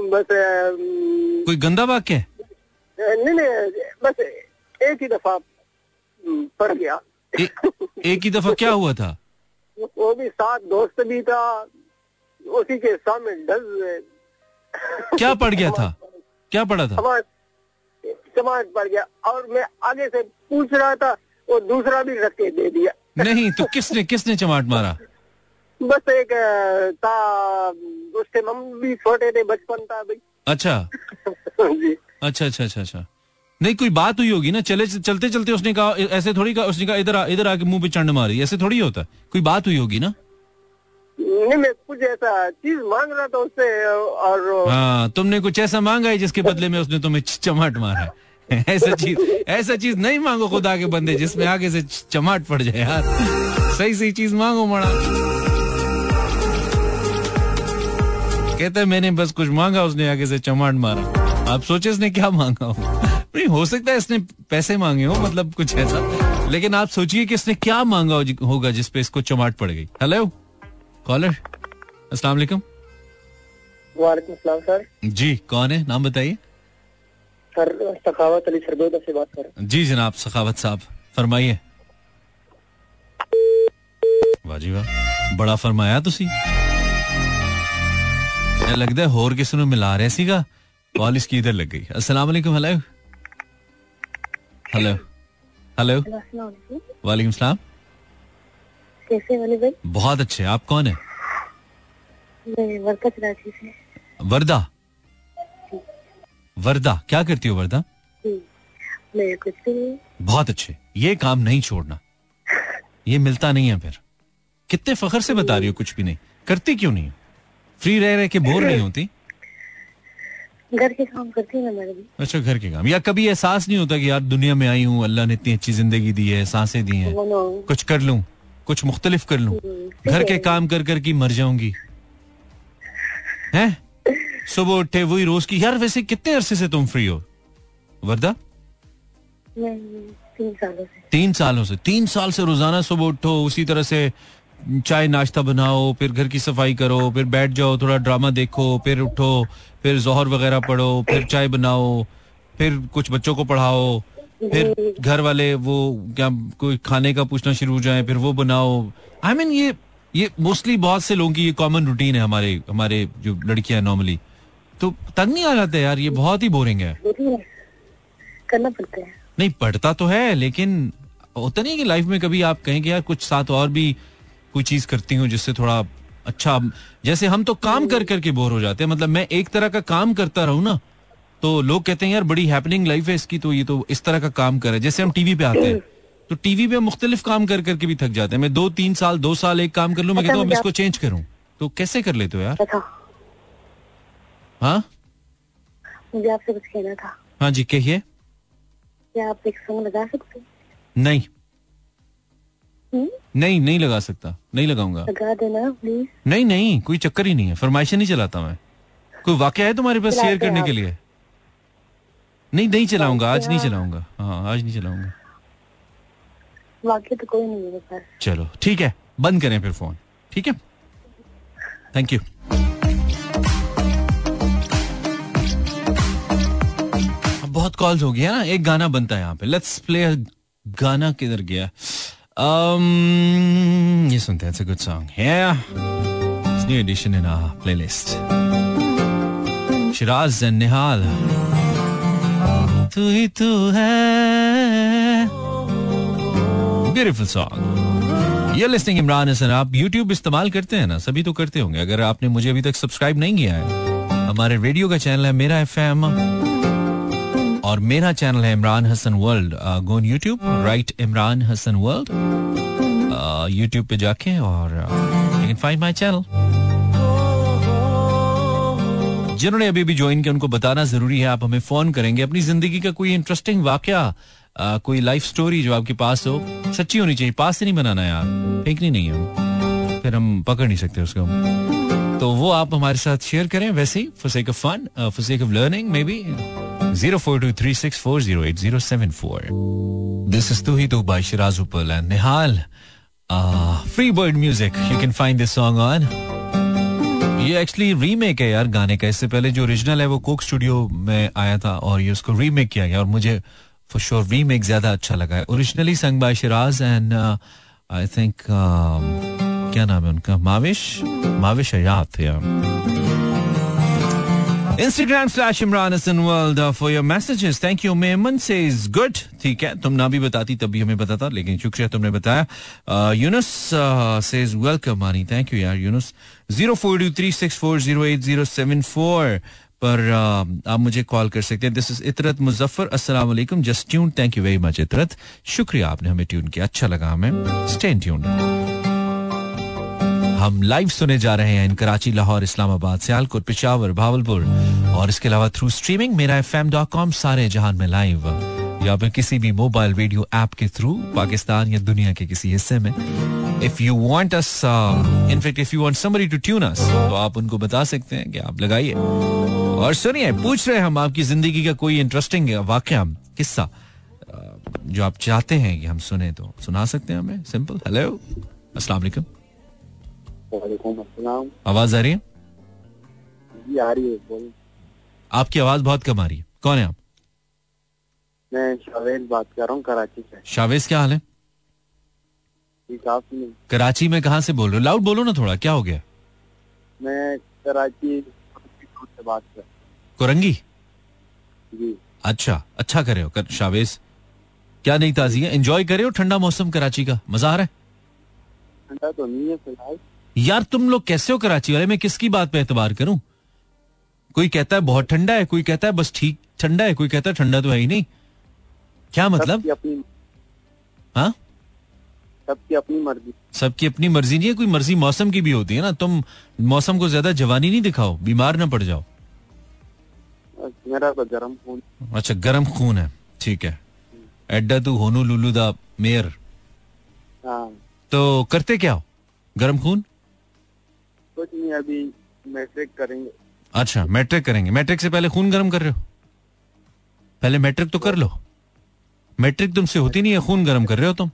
S4: बस
S1: कोई गंदा वाक्य? है?
S4: नहीं नहीं बस एक ही दफ़ा पड़ गया।
S1: ए, एक ही दफ़ा क्या हुआ था?
S4: वो भी साथ दोस्त भी था उसी के सामने डज
S1: क्या पड़ गया था? क्या पड़ा था?
S4: समाज पड़ गया और मैं आगे से पूछ रहा था वो दूसरा भी रख के दे दिया।
S1: नहीं तो किसने किसने चमाट मारा?
S4: बस एक था उसके हम भी छोटे थे बचपन था भाई।
S1: अच्छा। [LAUGHS]
S4: जी।
S1: अच्छा अच्छा अच्छा अच्छा। नहीं कोई बात हुई होगी ना? चले चलते चलते उसने कहा ऐसे थोड़ी कहा उसने कहा इधर आ, इधर आके मुँह पे चंड मारी। ऐसे थोड़ी होता? कोई बात हुई होगी ना?
S4: नहीं, मैं कुछ ऐसा चीज़ मांग रहा था उससे, और
S1: हाँ तुमने कुछ ऐसा मांगा है जिसके बदले में उसने तुम्हें चमाट मारा [LAUGHS] ऐसा चीज़ ऐसा चीज़ नहीं मांगो खुदा के बंदे जिसमें आगे से चमाट पड़ जाए यार। सही सही चीज़ मांगो मड़ा कहते मैंने बस कुछ मांगा, उसने आगे से चमाट मारा। आप सोचे इसने क्या मांगा हो? नहीं, हो सकता है इसने पैसे मांगे हो मतलब कुछ ऐसा। लेकिन आप सोचिए कि इसने क्या मांगा होगा जिसपे इसको चमाट पड़ गई। हेलो कॉलर अस्सलाम वालेकुम
S3: वालेकुम सलाम सर
S1: जी कौन है नाम बताइए
S3: सर सखावत अली सरदोदा से बात कर रहा
S1: जी जनाब सखावत साहब फरमाइए वाह जी वाह बड़ा फरमाया तुसी ਇਹ ਲੱਗਦਾ ਹੈ ਹੋਰ ਕਿਸ ਨੂੰ ਮਿਲਾ ਰਿਹਾ ਸੀਗਾ ਕਾਲ ਇਸ ਕੀ ਇਧਰ ਲੱਗ ਗਈ अस्सलाम वालेकुम हेलो हेलो हेलो
S2: अस्सलाम
S1: वालेकुम सलाम
S2: कैसे वाले भाई?
S1: बहुत अच्छे। आप कौन है?
S2: मैं से।
S1: वर्दा? वर्दा। क्या करती हो वर्दा?
S2: मैं कुछ नहीं।
S1: बहुत अच्छे। ये काम नहीं छोड़ना। ये मिलता नहीं है फिर। कितने फखर से बता रही हो कुछ भी नहीं। करती क्यों नहीं फ्री रह रहे के बोर नहीं होती?
S2: घर के काम करती हूँ
S1: अच्छा घर के काम। या कभी एहसास नहीं होता कि यार दुनिया में आई हूँ अल्लाह ने इतनी अच्छी ज़िंदगी दी है साँसें दी हैं। कुछ कर लूँ? कुछ मुख्तलिफ़ कर लूँ। घर के काम कर कर की मर जाऊँगी। हैं? सुबह उठे वही रोज की यार वैसे कितने अरसे से तुम फ्री हो? वर्दा?
S2: तीन सालों से।
S1: तीन सालों से। तीन साल से रोज़ाना सुबह उठो उसी तरह से चाय नाश्ता बनाओ फिर घर की सफ़ाई करो फिर बैठ जाओ थोड़ा ड्रामा देखो फिर उठो फिर जोहर वगैरह पढ़ो फिर चाय बनाओ फिर कुछ बच्चों को पढ़ाओ। फिर घर वाले वो क्या कोई खाने का पूछना शुरू हो जाए फिर वो बनाओ। आई I मीन mean, ये ये मोस्टली बहुत से लोगों की ये कॉमन रूटीन है हमारे हमारे जो लड़कियाँ नॉर्मली तो तंग नहीं आ जाते यार ये बहुत ही बोरिंग है।
S2: करना पड़ता है।
S1: नहीं पढ़ता तो है लेकिन होता नहीं कि लाइफ में कभी आप कहें कि यार कुछ साथ और भी कोई चीज़ करती हूँ जिससे थोड़ा अच्छा जैसे हम तो काम कर करके बोर हो जाते हैं। मतलब मैं एक तरह का काम करता रहूँ ना तो लोग कहते हैं यार बड़ी हैपनिंग लाइफ है इसकी तो ये तो इस तरह का काम करे जैसे हम टीवी पे आते हैं तो टीवी पे मुख्तलिफ़ काम कर करके भी थक जाते हैं। मैं दो तीन साल दो साल एक काम कर लू मैं कहता हूँ इसको चेंज करूँ। तो कैसे कर लेते हो यार? हाँ?
S2: मुझे आपसे कुछ कहना था।
S1: हाँ जी कहिए।
S2: क्या आप एक सॉन्ग लगा सकते
S1: नहीं।
S2: हम्म?
S1: नहीं नहीं लगा सकता। नहीं लगाऊँगा।
S2: लगा देना प्लीज़
S1: नहीं नहीं कोई चक्कर ही नहीं है। फरमाइशें नहीं चलाता मैं। कोई वाक्य है तुम्हारे पास शेयर करने के लिए? नहीं नहीं चलाऊँगा आज नहीं चलाऊँगा। हाँ आज नहीं चलाऊँगा।
S2: तो कोई नहीं मेरे पास
S1: चलो ठीक है। बंद करें फिर फ़ोन ठीक है? थैंक यू अब बहुत कॉल्स हो गया ना एक गाना बनता है यहाँ पे। लेट्स प्ले गाना किधर गया? Um, ये सुनते हैं good song new addition in playlist Shiraz and Nihal तू ही तू है। ब्यूटीफुल सॉन्ग ये लिस्टिंग इमरान हसन आप YouTube इस्तेमाल करते हैं ना, सभी तो करते होंगे। अगर आपने मुझे अभी तक सब्सक्राइब नहीं किया है, हमारे रेडियो का चैनल है मेरा एफएम और मेरा चैनल है Imran Hasan world go on YouTube right Imran Hasan world YouTube पे जाके और you can find my channel जिन्होंने अभी भी ज्वाइन किया, उनको बताना ज़रूरी है, आप हमें फ़ोन करेंगे। अपनी ज़िंदगी का कोई इंटरेस्टिंग वाक्य कोई लाइफ स्टोरी जो आपके पास हो, सच्ची होनी चाहिए। पास से नहीं बनाना यार, फेंकनी नहीं है। फिर हम पकड़ नहीं सकते उसको। तो वो आप हमारे साथ शेयर करें, वैसे ही for sake of fun for sake of learning maybe zero four two three six four zero eight zero seven four this is तू ही तू by Shiraz Uppal and Nihal free bird music you can find this song on ये एक्चुअली रीमेक है यार गाने का। इससे पहले जो ओरिजिनल है, वो कोक स्टूडियो में आया था और ये उसको रीमेक किया गया और मुझे फॉर श्योर रीमेक ज़्यादा अच्छा लगा है। Originally sung by Shiraz and I think क्या नाम है उनका? माविश? माविश हयात या Instagram slash Imran Hassan World uh, for your messages. Thank you. Meman says good. ठीक है तुम ना भी बताती तब भी हमें बताता लेकिन शुक्रिया तुमने बताया। Younus says welcome Mani thank you यार Younus zero four two three six four zero eight zero seven four पर uh, आप मुझे कॉल कर सकते हैं। दिस इज़ इतरत मुजफ्फर अस्सलाम वालेकुम just tune thank you very much Itrat शुक्रिया आपने हमें ट्यून किया। अच्छा लगा हमें। स्टे ट्यून हम लाइव सुने जा रहे हैं इन कराची, लाहौर, इस्लामाबाद, सियालकोट, पिशावर, भावलपुर और इसके अलावा through streaming Mera F M dot com सारे जहान में लाइव या फिर किसी भी मोबाइल रेडियो ऐप के थ्रू पाकिस्तान या दुनिया के किसी हिस्से में। If you want us in fact if you want somebody to tune us तो आप उनको बता सकते हैं कि आप लगाइए। और सुनिए, पूछ रहे हैं हम, आपकी ज़िंदगी का कोई इंटरेस्टिंग वाक्य, किस्सा जो आप चाहते हैं कि हम सुने तो सुना सकते हैं हमें। सिंपल हेलो अस्सलाम वालेकुम।
S5: वालेकुम
S1: आवाज़ आ रही है?
S5: जी आ रही है
S1: आपकी आवाज़ बहुत कम आ रही है। कौन है आप?
S5: मैं शावेद बात कर रहा हूँ कराची से।
S1: शावेज क्या हाल है?
S5: नहीं
S1: कराची में कहाँ से बोल रहे हो? लाउड बोलो ना थोड़ा क्या हो गया?
S5: मैं कराची से बात कर
S1: कोरंगी?
S5: जी।
S1: अच्छा अच्छा करे हो कर शावेज। क्या नहीं ताजी है? एंजॉय करे हो ठंडा मौसम कराची का? मज़ा आ रहा है?
S5: ठंडा तो नहीं है फ़िलहाल।
S1: यार तुम लोग कैसे हो कराची वाले? मैं किसकी बात पे एतबार करूँ? कोई कहता है बहुत ठंडा है कोई कहता है बस ठीक ठंडा है कोई कहता है ठंडा तो है ही नहीं। क्या मतलब? हाँ?
S5: सबकी अपनी मर्ज़ी।
S1: सबकी अपनी मर्ज़ी नहीं है कोई मर्ज़ी मौसम की भी होती है ना। तुम मौसम को ज़्यादा जवानी नहीं दिखाओ बीमार ना पड़ जाओ।
S5: मेरा तो गर्म खून।
S1: अच्छा गर्म खून है ठीक है। एड्डा तू होनू लुलू दा मेयर।
S5: हाँ।
S1: तो करते क्या हो? गर्म खून?
S5: कुछ नहीं अभी मैट्रिक करेंगे।
S1: अच्छा मैट्रिक करेंगे। मैट्रिक से पहले खून गर्म कर रहे हो? पहले मैट्रिक तो कर लो। मैट्रिक तुमसे होती नहीं है खून गर्म कर रहे हो तुम।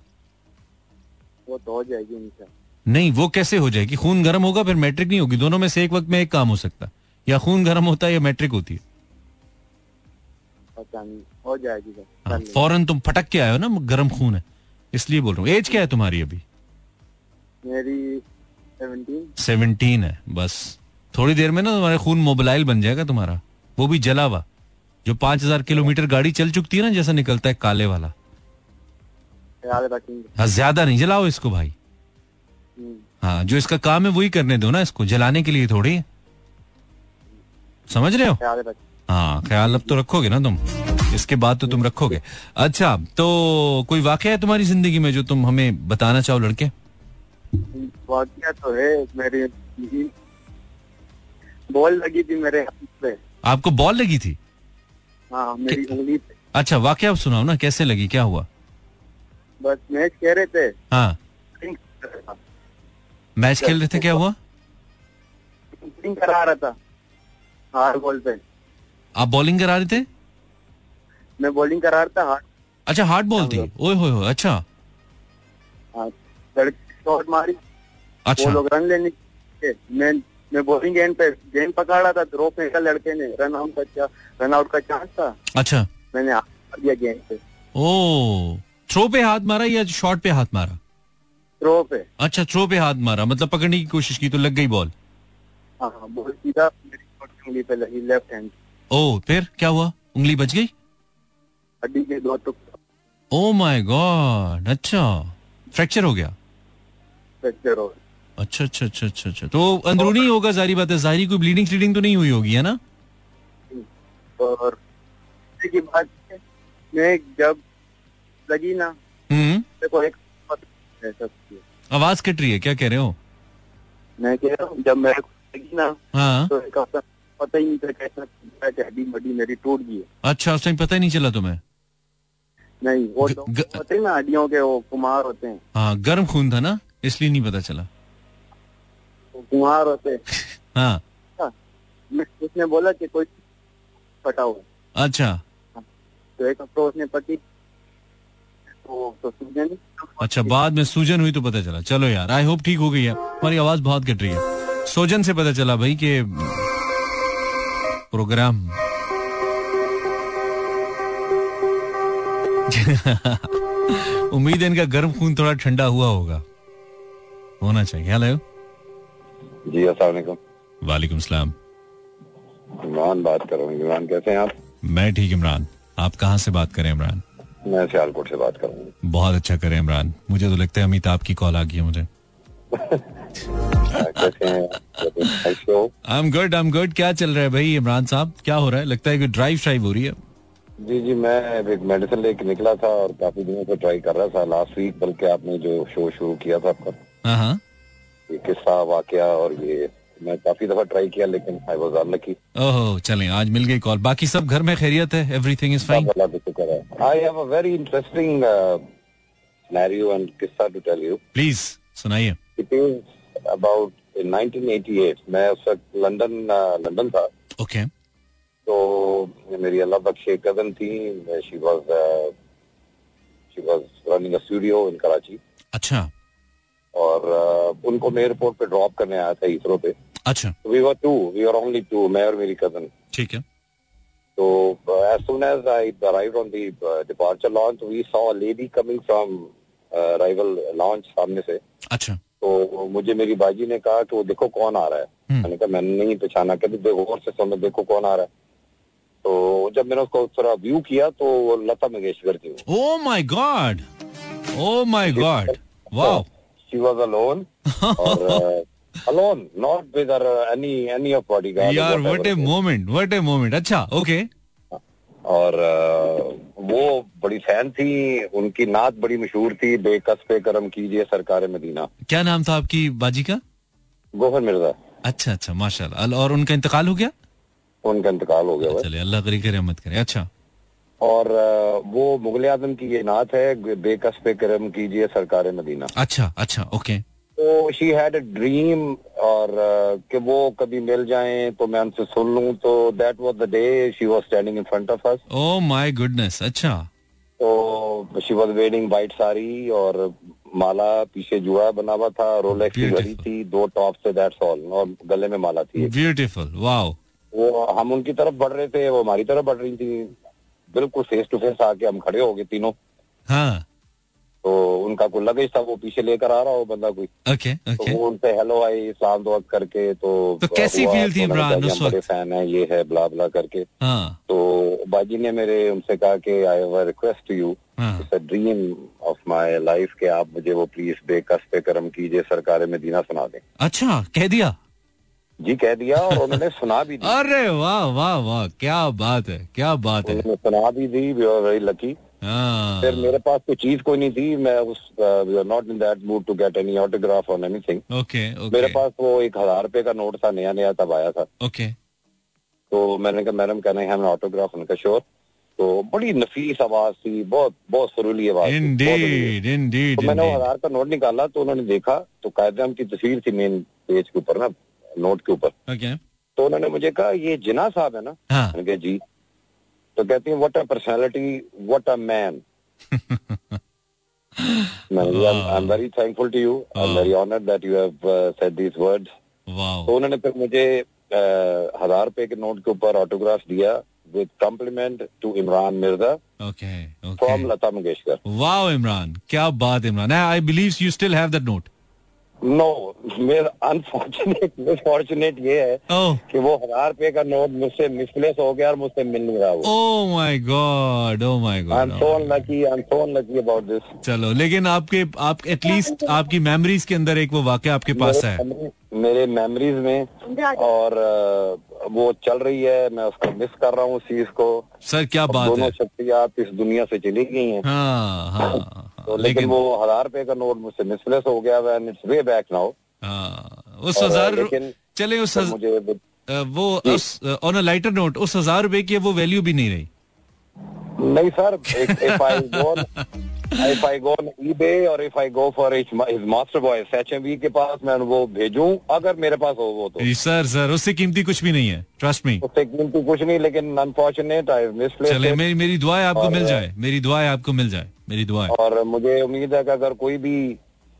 S5: वो तो हो जाएगी
S1: नहीं वो कैसे हो जाएगी? खून गर्म होगा फिर मैट्रिक नहीं होगी। दोनों में से एक वक्त में एक काम हो सकता। या खून गर्म होता है या मैट्रिक होती है।
S5: हो जाएगी
S1: हाँ, फ़ौरन तुम फटक के आए हो ना गर्म खून है। इसलिए बोल रहा हूँ। एज क्या है तुम्हारी अभी?
S5: मेरी सेवनटीन
S1: है बस। थोड़ी देर में ना तुम्हारा खून मोबाइल बन जाएगा तुम्हारा। वो भी जला हुआ। जो पाँच हज़ार किलोमीटर गाड़ी चल चुकती है ना जैसा निकलता है काले वाला। हाँ ज़्यादा नहीं जलाओ इसको भाई।
S5: हम्म,
S1: हाँ जो इसका काम है वही करने दो ना इसको जलाने के लिए थोड़ी। समझ रहे हो? हाँ ख्याल अब तो रखोगे ना तुम। इसके बाद तो तुम रखोगे। अच्छा तो कोई वाकया है तुम्हारी ज़िंदगी में जो तुम हमें बताना चाहो लड़के?
S5: वाकया तो है मेरी बॉल लगी थी मेरे हाथ पे।
S1: आपको बॉल लगी थी?
S5: हाँ मेरी उंगली पे।
S1: अच्छा वाकया अब सुनाओ ना कैसे लगी क्या हुआ?
S5: बस मैच कह रहे थे।
S1: हाँ। मैच खेल रहे थे क्या हुआ?
S5: Fielding करा रहा था हार बॉल पे।
S1: आप बॉलिंग करा रहे थे?
S5: मैं बॉलिंग करा रहा था हार।
S1: अच्छा हार्ड बॉल थी। ओए होए अच्छा।
S5: हाँ, शॉट मारी।
S1: अच्छा।
S5: वो लोग रन लेने के मैं मैं बॉलिंग एंड पे गेंद पकड़ रहा था थ्रो फेंका लड़के ने। रन आउट का रन आउट का चांस था।
S1: अच्छा।
S5: मैंने दिया गेंद पे।
S1: ओ थ्रो पे हाथ मारा या शॉट पे हाथ मारा?
S5: थ्रो पे।
S1: अच्छा थ्रो पे हाथ मारा। मतलब पकड़ने की कोशिश की तो लग गई बॉल
S5: हाँ हाँ बॉल सीधा मेरी उंगली पे लगी लेफ़्ट हैंड
S1: ओ फिर क्या हुआ? उंगली बच गई?
S5: हड्डी के दो टुकड़े।
S1: ओ माय गॉड अच्छा। फ्रैक्चर हो गया।
S5: फ्रैक्चर हो
S1: अच्छा अच्छा अच्छा अच्छा अच्छा। तो अंदरूनी होगा जारी बात। है ज़ाहिर कोई ब्लीडिंग स्लीडिंग तो नहीं हुई होगी है ना?
S5: और की बात मैं जब लगी ना
S1: हम्म।
S5: देखो एक बात है सबकी।
S1: आवाज़ कट रही है क्या कह रहे हो?
S5: मैं कह रहा हूँ जब मेरे को लगी ना
S1: हाँ।
S5: तो एक हफ़्ता पता ही नहीं था कैसा हड्डी मड्डी मेरी टूट गई है।
S1: अच्छा उस टाइम पता ही नहीं चला तुम्हें?
S5: नहीं वो
S1: ग-
S5: तो
S1: ग-
S5: होते हैं ना हड्डियों के वो कुमार होते हैं।
S1: हाँ गर्म खून था ना? इसलिए नहीं पता चला।
S5: वो कुमार होते। [LAUGHS] हाँ।
S1: हाँ,
S5: उसने बोला कि कोई फटा हुआ
S1: अच्छा
S5: तो एक हफ़्ता उसने पति तो तो सूजन
S1: अच्छा बाद में सूजन हुई तो पता चला। चलो यार आई होप ठीक हो गई है। हमारी आवाज़ बहुत कट रही है। सोजन से पता चला भाई के प्रोग्राम [LAUGHS] उम्मीद है इनका गर्म खून थोड़ा ठंडा हुआ होगा। होना चाहिए। हेलो
S6: जी अस्सलाम
S1: वालेकुम। सलाम।
S6: इमरान बात कर रहा हूँ। इमरान कैसे हैं आप?
S1: मैं ठीक इमरान। आप कहाँ से बात करें इमरान?
S6: मैं सियालकोट से बात कर रहा हूँ।
S1: बहुत अच्छा करें इमरान। मुझे तो लगता है अमिताभ की कॉल आ गई है मुझे। I am good I am good क्या चल रहा है भाई इमरान साहब? क्या हो रहा है? लगता है कि ड्राइव श्राइव हो रही है।
S6: जी जी मैं एक मेडिसिन लेके निकला था और काफ़ी दिनों से ट्राई कर रहा था। लास्ट वीक बल्कि आपने जो शो शुरू किया था आपका। ये किस्सा वाकया और ये मैं काफ़ी दफ़ा ट्राई किया लेकिन आई वाज अनलकी
S1: ओहो चलें आज मिल गई कॉल बाकी सब घर में खैरियत है? एवरीथिंग इज़ फाइन
S6: अल्लाह का शुक्र है। I have a very interesting scenario and किस्सा टू टेल यू
S1: प्लीज़ सुनाइए।
S6: इट इज़ अबाउट इन 1988 मैं उस वक्त लंदन लंदन था।
S1: ओके
S6: तो मेरी अल्लाह बख्शे कज़न थी। She was she was running a studio in Karachi
S1: अच्छा।
S6: और उनको मैं एयरपोर्ट पे ड्रॉप करने आया था इसरो पे।
S1: अच्छा।
S6: We were two we are only two मैं और मेरी कज़न
S1: ठीक है।
S6: as I arrived on the uh, departure launch, we saw a lady coming from uh, arrival launch सामने से.
S1: अच्छा।
S6: तो मुझे मेरी बाजी ने कहा कि वो देखो कौन आ रहा है।
S1: हम्म।
S6: मैंने कहा मैंने नहीं पहचाना कहते देखो गौर से सुनो देखो कौन आ रहा है। तो जब मैंने उसको थोड़ा व्यू किया तो वो लता मंगेशकर थी
S1: ओ my god oh my god
S6: wow she was alone alone not with any any of bodyguard
S1: यार what a moment what a moment अच्छा ओके
S6: और वो बड़ी फ़ैन थी उनकी नात बड़ी मशहूर थी बेकस पे करम कीजिए सरकार मदीना
S1: क्या नाम था आपकी बाजी का
S6: गोफर मिर्ज़ा
S1: अच्छा अच्छा माशाल्लाह और उनका इंतकाल हो गया
S6: उनका इंतकाल हो गया।
S1: चलिए अल्लाह करी करे रहमत करे अच्छा
S6: और वो मुगल आज़म की ये नात है बेकस पे करम कीजिए सरकार मदीना।
S1: अच्छा अच्छा ओके।
S6: तो शी हैड अ ड्रीम और कि वो कभी मिल जाएँ तो मैं उनसे सुन लूँ। तो that was the day she was standing in front of us
S1: oh my goodness अच्छा।
S6: तो she was wearing white sari और माला पीछे जुआ बना हुआ था रोलेक्स की घड़ी थी दो टॉप से दैट्स ऑल और गले में माला थी।
S1: ब्यूटीफुल वाओ
S6: वो हम उनकी तरफ़ बढ़ रहे थे वो हमारी तरफ़ बढ़ रही थी। बिल्कुल फेस टू फेस आके हम खड़े हो गए तीनों।
S1: हाँ।
S6: तो उनका कोई लगेज था वो पीछे लेकर आ रहा हो बंदा कोई?
S1: ओके
S6: तो
S1: ओके
S6: वो उनसे हेलो आई इस्लाम दुआ करके तो
S1: तो कैसी
S6: हुआ,
S1: feel थी
S6: तो
S1: इमरान उस वक्त?
S6: फ़ैन है ये है ब्ला ब्ला करके।
S1: हाँ।
S6: तो बाजी ने मेरे उनसे कहा कि I have request to
S1: you
S6: it's a dream of my life कि आप मुझे वो प्लीज़ बेकस पे करम कीजिए सरकार मदीना सुना दें।
S1: अच्छा कह दिया?
S6: जी कह दिया और उन्होंने सुना भी दी।
S1: अरे वाह वाह वाह क्या बात है क्या बात है।
S6: उन्होंने सुना भी दी वी आर वेरी लकी।
S1: हाँ।
S6: फिर मेरे पास कोई चीज़ कोई नहीं थी मैं उस we are not in that mood to get any autograph on anything
S1: okay
S6: मेरे पास वो एक हज़ार रुपए का नोट था नया नया तब आया था।
S1: ओके
S6: तो मैंने कहा मैडम कहना है ऑटोग्राफ उनका श्योर तो बड़ी नफीस आवाज़ थी बहुत बहुत सुरीली आवाज़।
S1: इंडीड इंडीड
S6: तो मैंने वो हज़ार का नोट निकाला तो उन्होंने देखा तो कायदे की तस्वीर थी मेन पेज के ऊपर ना। नोट के ऊपर। तो उन्होंने मुझे कहा ये जिना साहब है ना?
S1: हाँ।
S6: मैंने कहा जी। तो कहती है what a personality what a man very thankful to you I am very honoured that you have said these words तो उन्होंने फिर मुझे अ, हज़ार रुपए के नोट के ऊपर ऑटोग्राफ दिया with compliment to
S1: Imran
S6: Mirza
S1: from
S6: Lata Mangeshkar
S1: wow Imran क्या बात Imran I believe you still have that note
S6: no मेरा अनफॉर्चुनेट मिसफॉर्चुनेट ये है
S1: ओह
S6: कि वो हज़ार रुपए का नोट मुझसे मिसप्लेस हो गया और मुझसे मिल नहीं रहा वो।
S1: ओ my god oh my
S6: I am so
S1: god
S6: unlucky I am so unlucky about this
S1: चलो लेकिन आपके आप एटलीस्ट आपकी मेमोरीज के अंदर एक वो वाक्य आपके पास है।
S6: मेरे मेमोरीज में और वो चल रही है मैं उसको मिस कर रहा हूँ उस चीज़ को।
S1: सर क्या बात
S6: दोनों
S1: है?
S6: शख्सियात इस दुनिया से चली गई हैं।
S1: हाँ हाँ हाँ,
S6: तो लेकिन लेकिन वो हज़ार रुपए का नोट मुझसे मिसप्लेस हो गया and it's way back now
S1: हाँ, उस हज़ार
S6: लेकिन
S1: चले उस हज-
S6: मुझे
S1: वो उस ऑन अ लाइटर नोट उस हज़ार रुपए की वो वैल्यू भी नहीं रही।
S6: नहीं sir if I [LAUGHS] go if I go eBay और if I go for his master voice HMV के पास मैं वो भेजूं अगर मेरे पास हो वो तो
S1: सर सर उससे कीमती कुछ भी नहीं है ट्रस्ट मी
S6: उससे कीमती कुछ नहीं लेकिन अनफॉर्चुनेट आई मिसप्लेस
S1: चले मेरी मेरी दुआ आपको मिल जाए मेरी दुआ आपको मिल जाए मेरी दुआ
S6: और मुझे उम्मीद है कि अगर कोई भी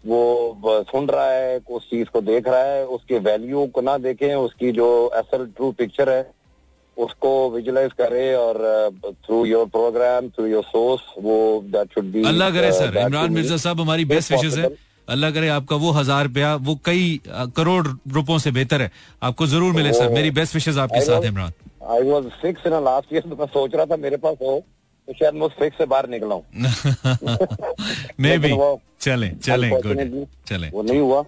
S6: वो सुन रहा है उस चीज़ को देख रहा है उसके वैल्यू को ना देखें उसकी जो असल ट्रू पिक्चर है उसको विजुलाइज करे और through your programme through your source वो दैट शुड बी
S1: अल्लाह करे सर इमरान मिर्ज़ा साहब हमारी बेस्ट विशेष है। अल्लाह करे आपका वो हज़ार रुपया वो कई करोड़ रुपयों से बेहतर है। आपको ज़रूर मिले सर मेरी बेस्ट विशेष आपके साथ
S6: Imran. I was six in last year मैं सोच रहा था मेरे पास हो तो शायद मैं उस सिक्स से बाहर निकला हूँ।
S1: मे बी चले चले गुड चले।
S6: वो नहीं हुआ।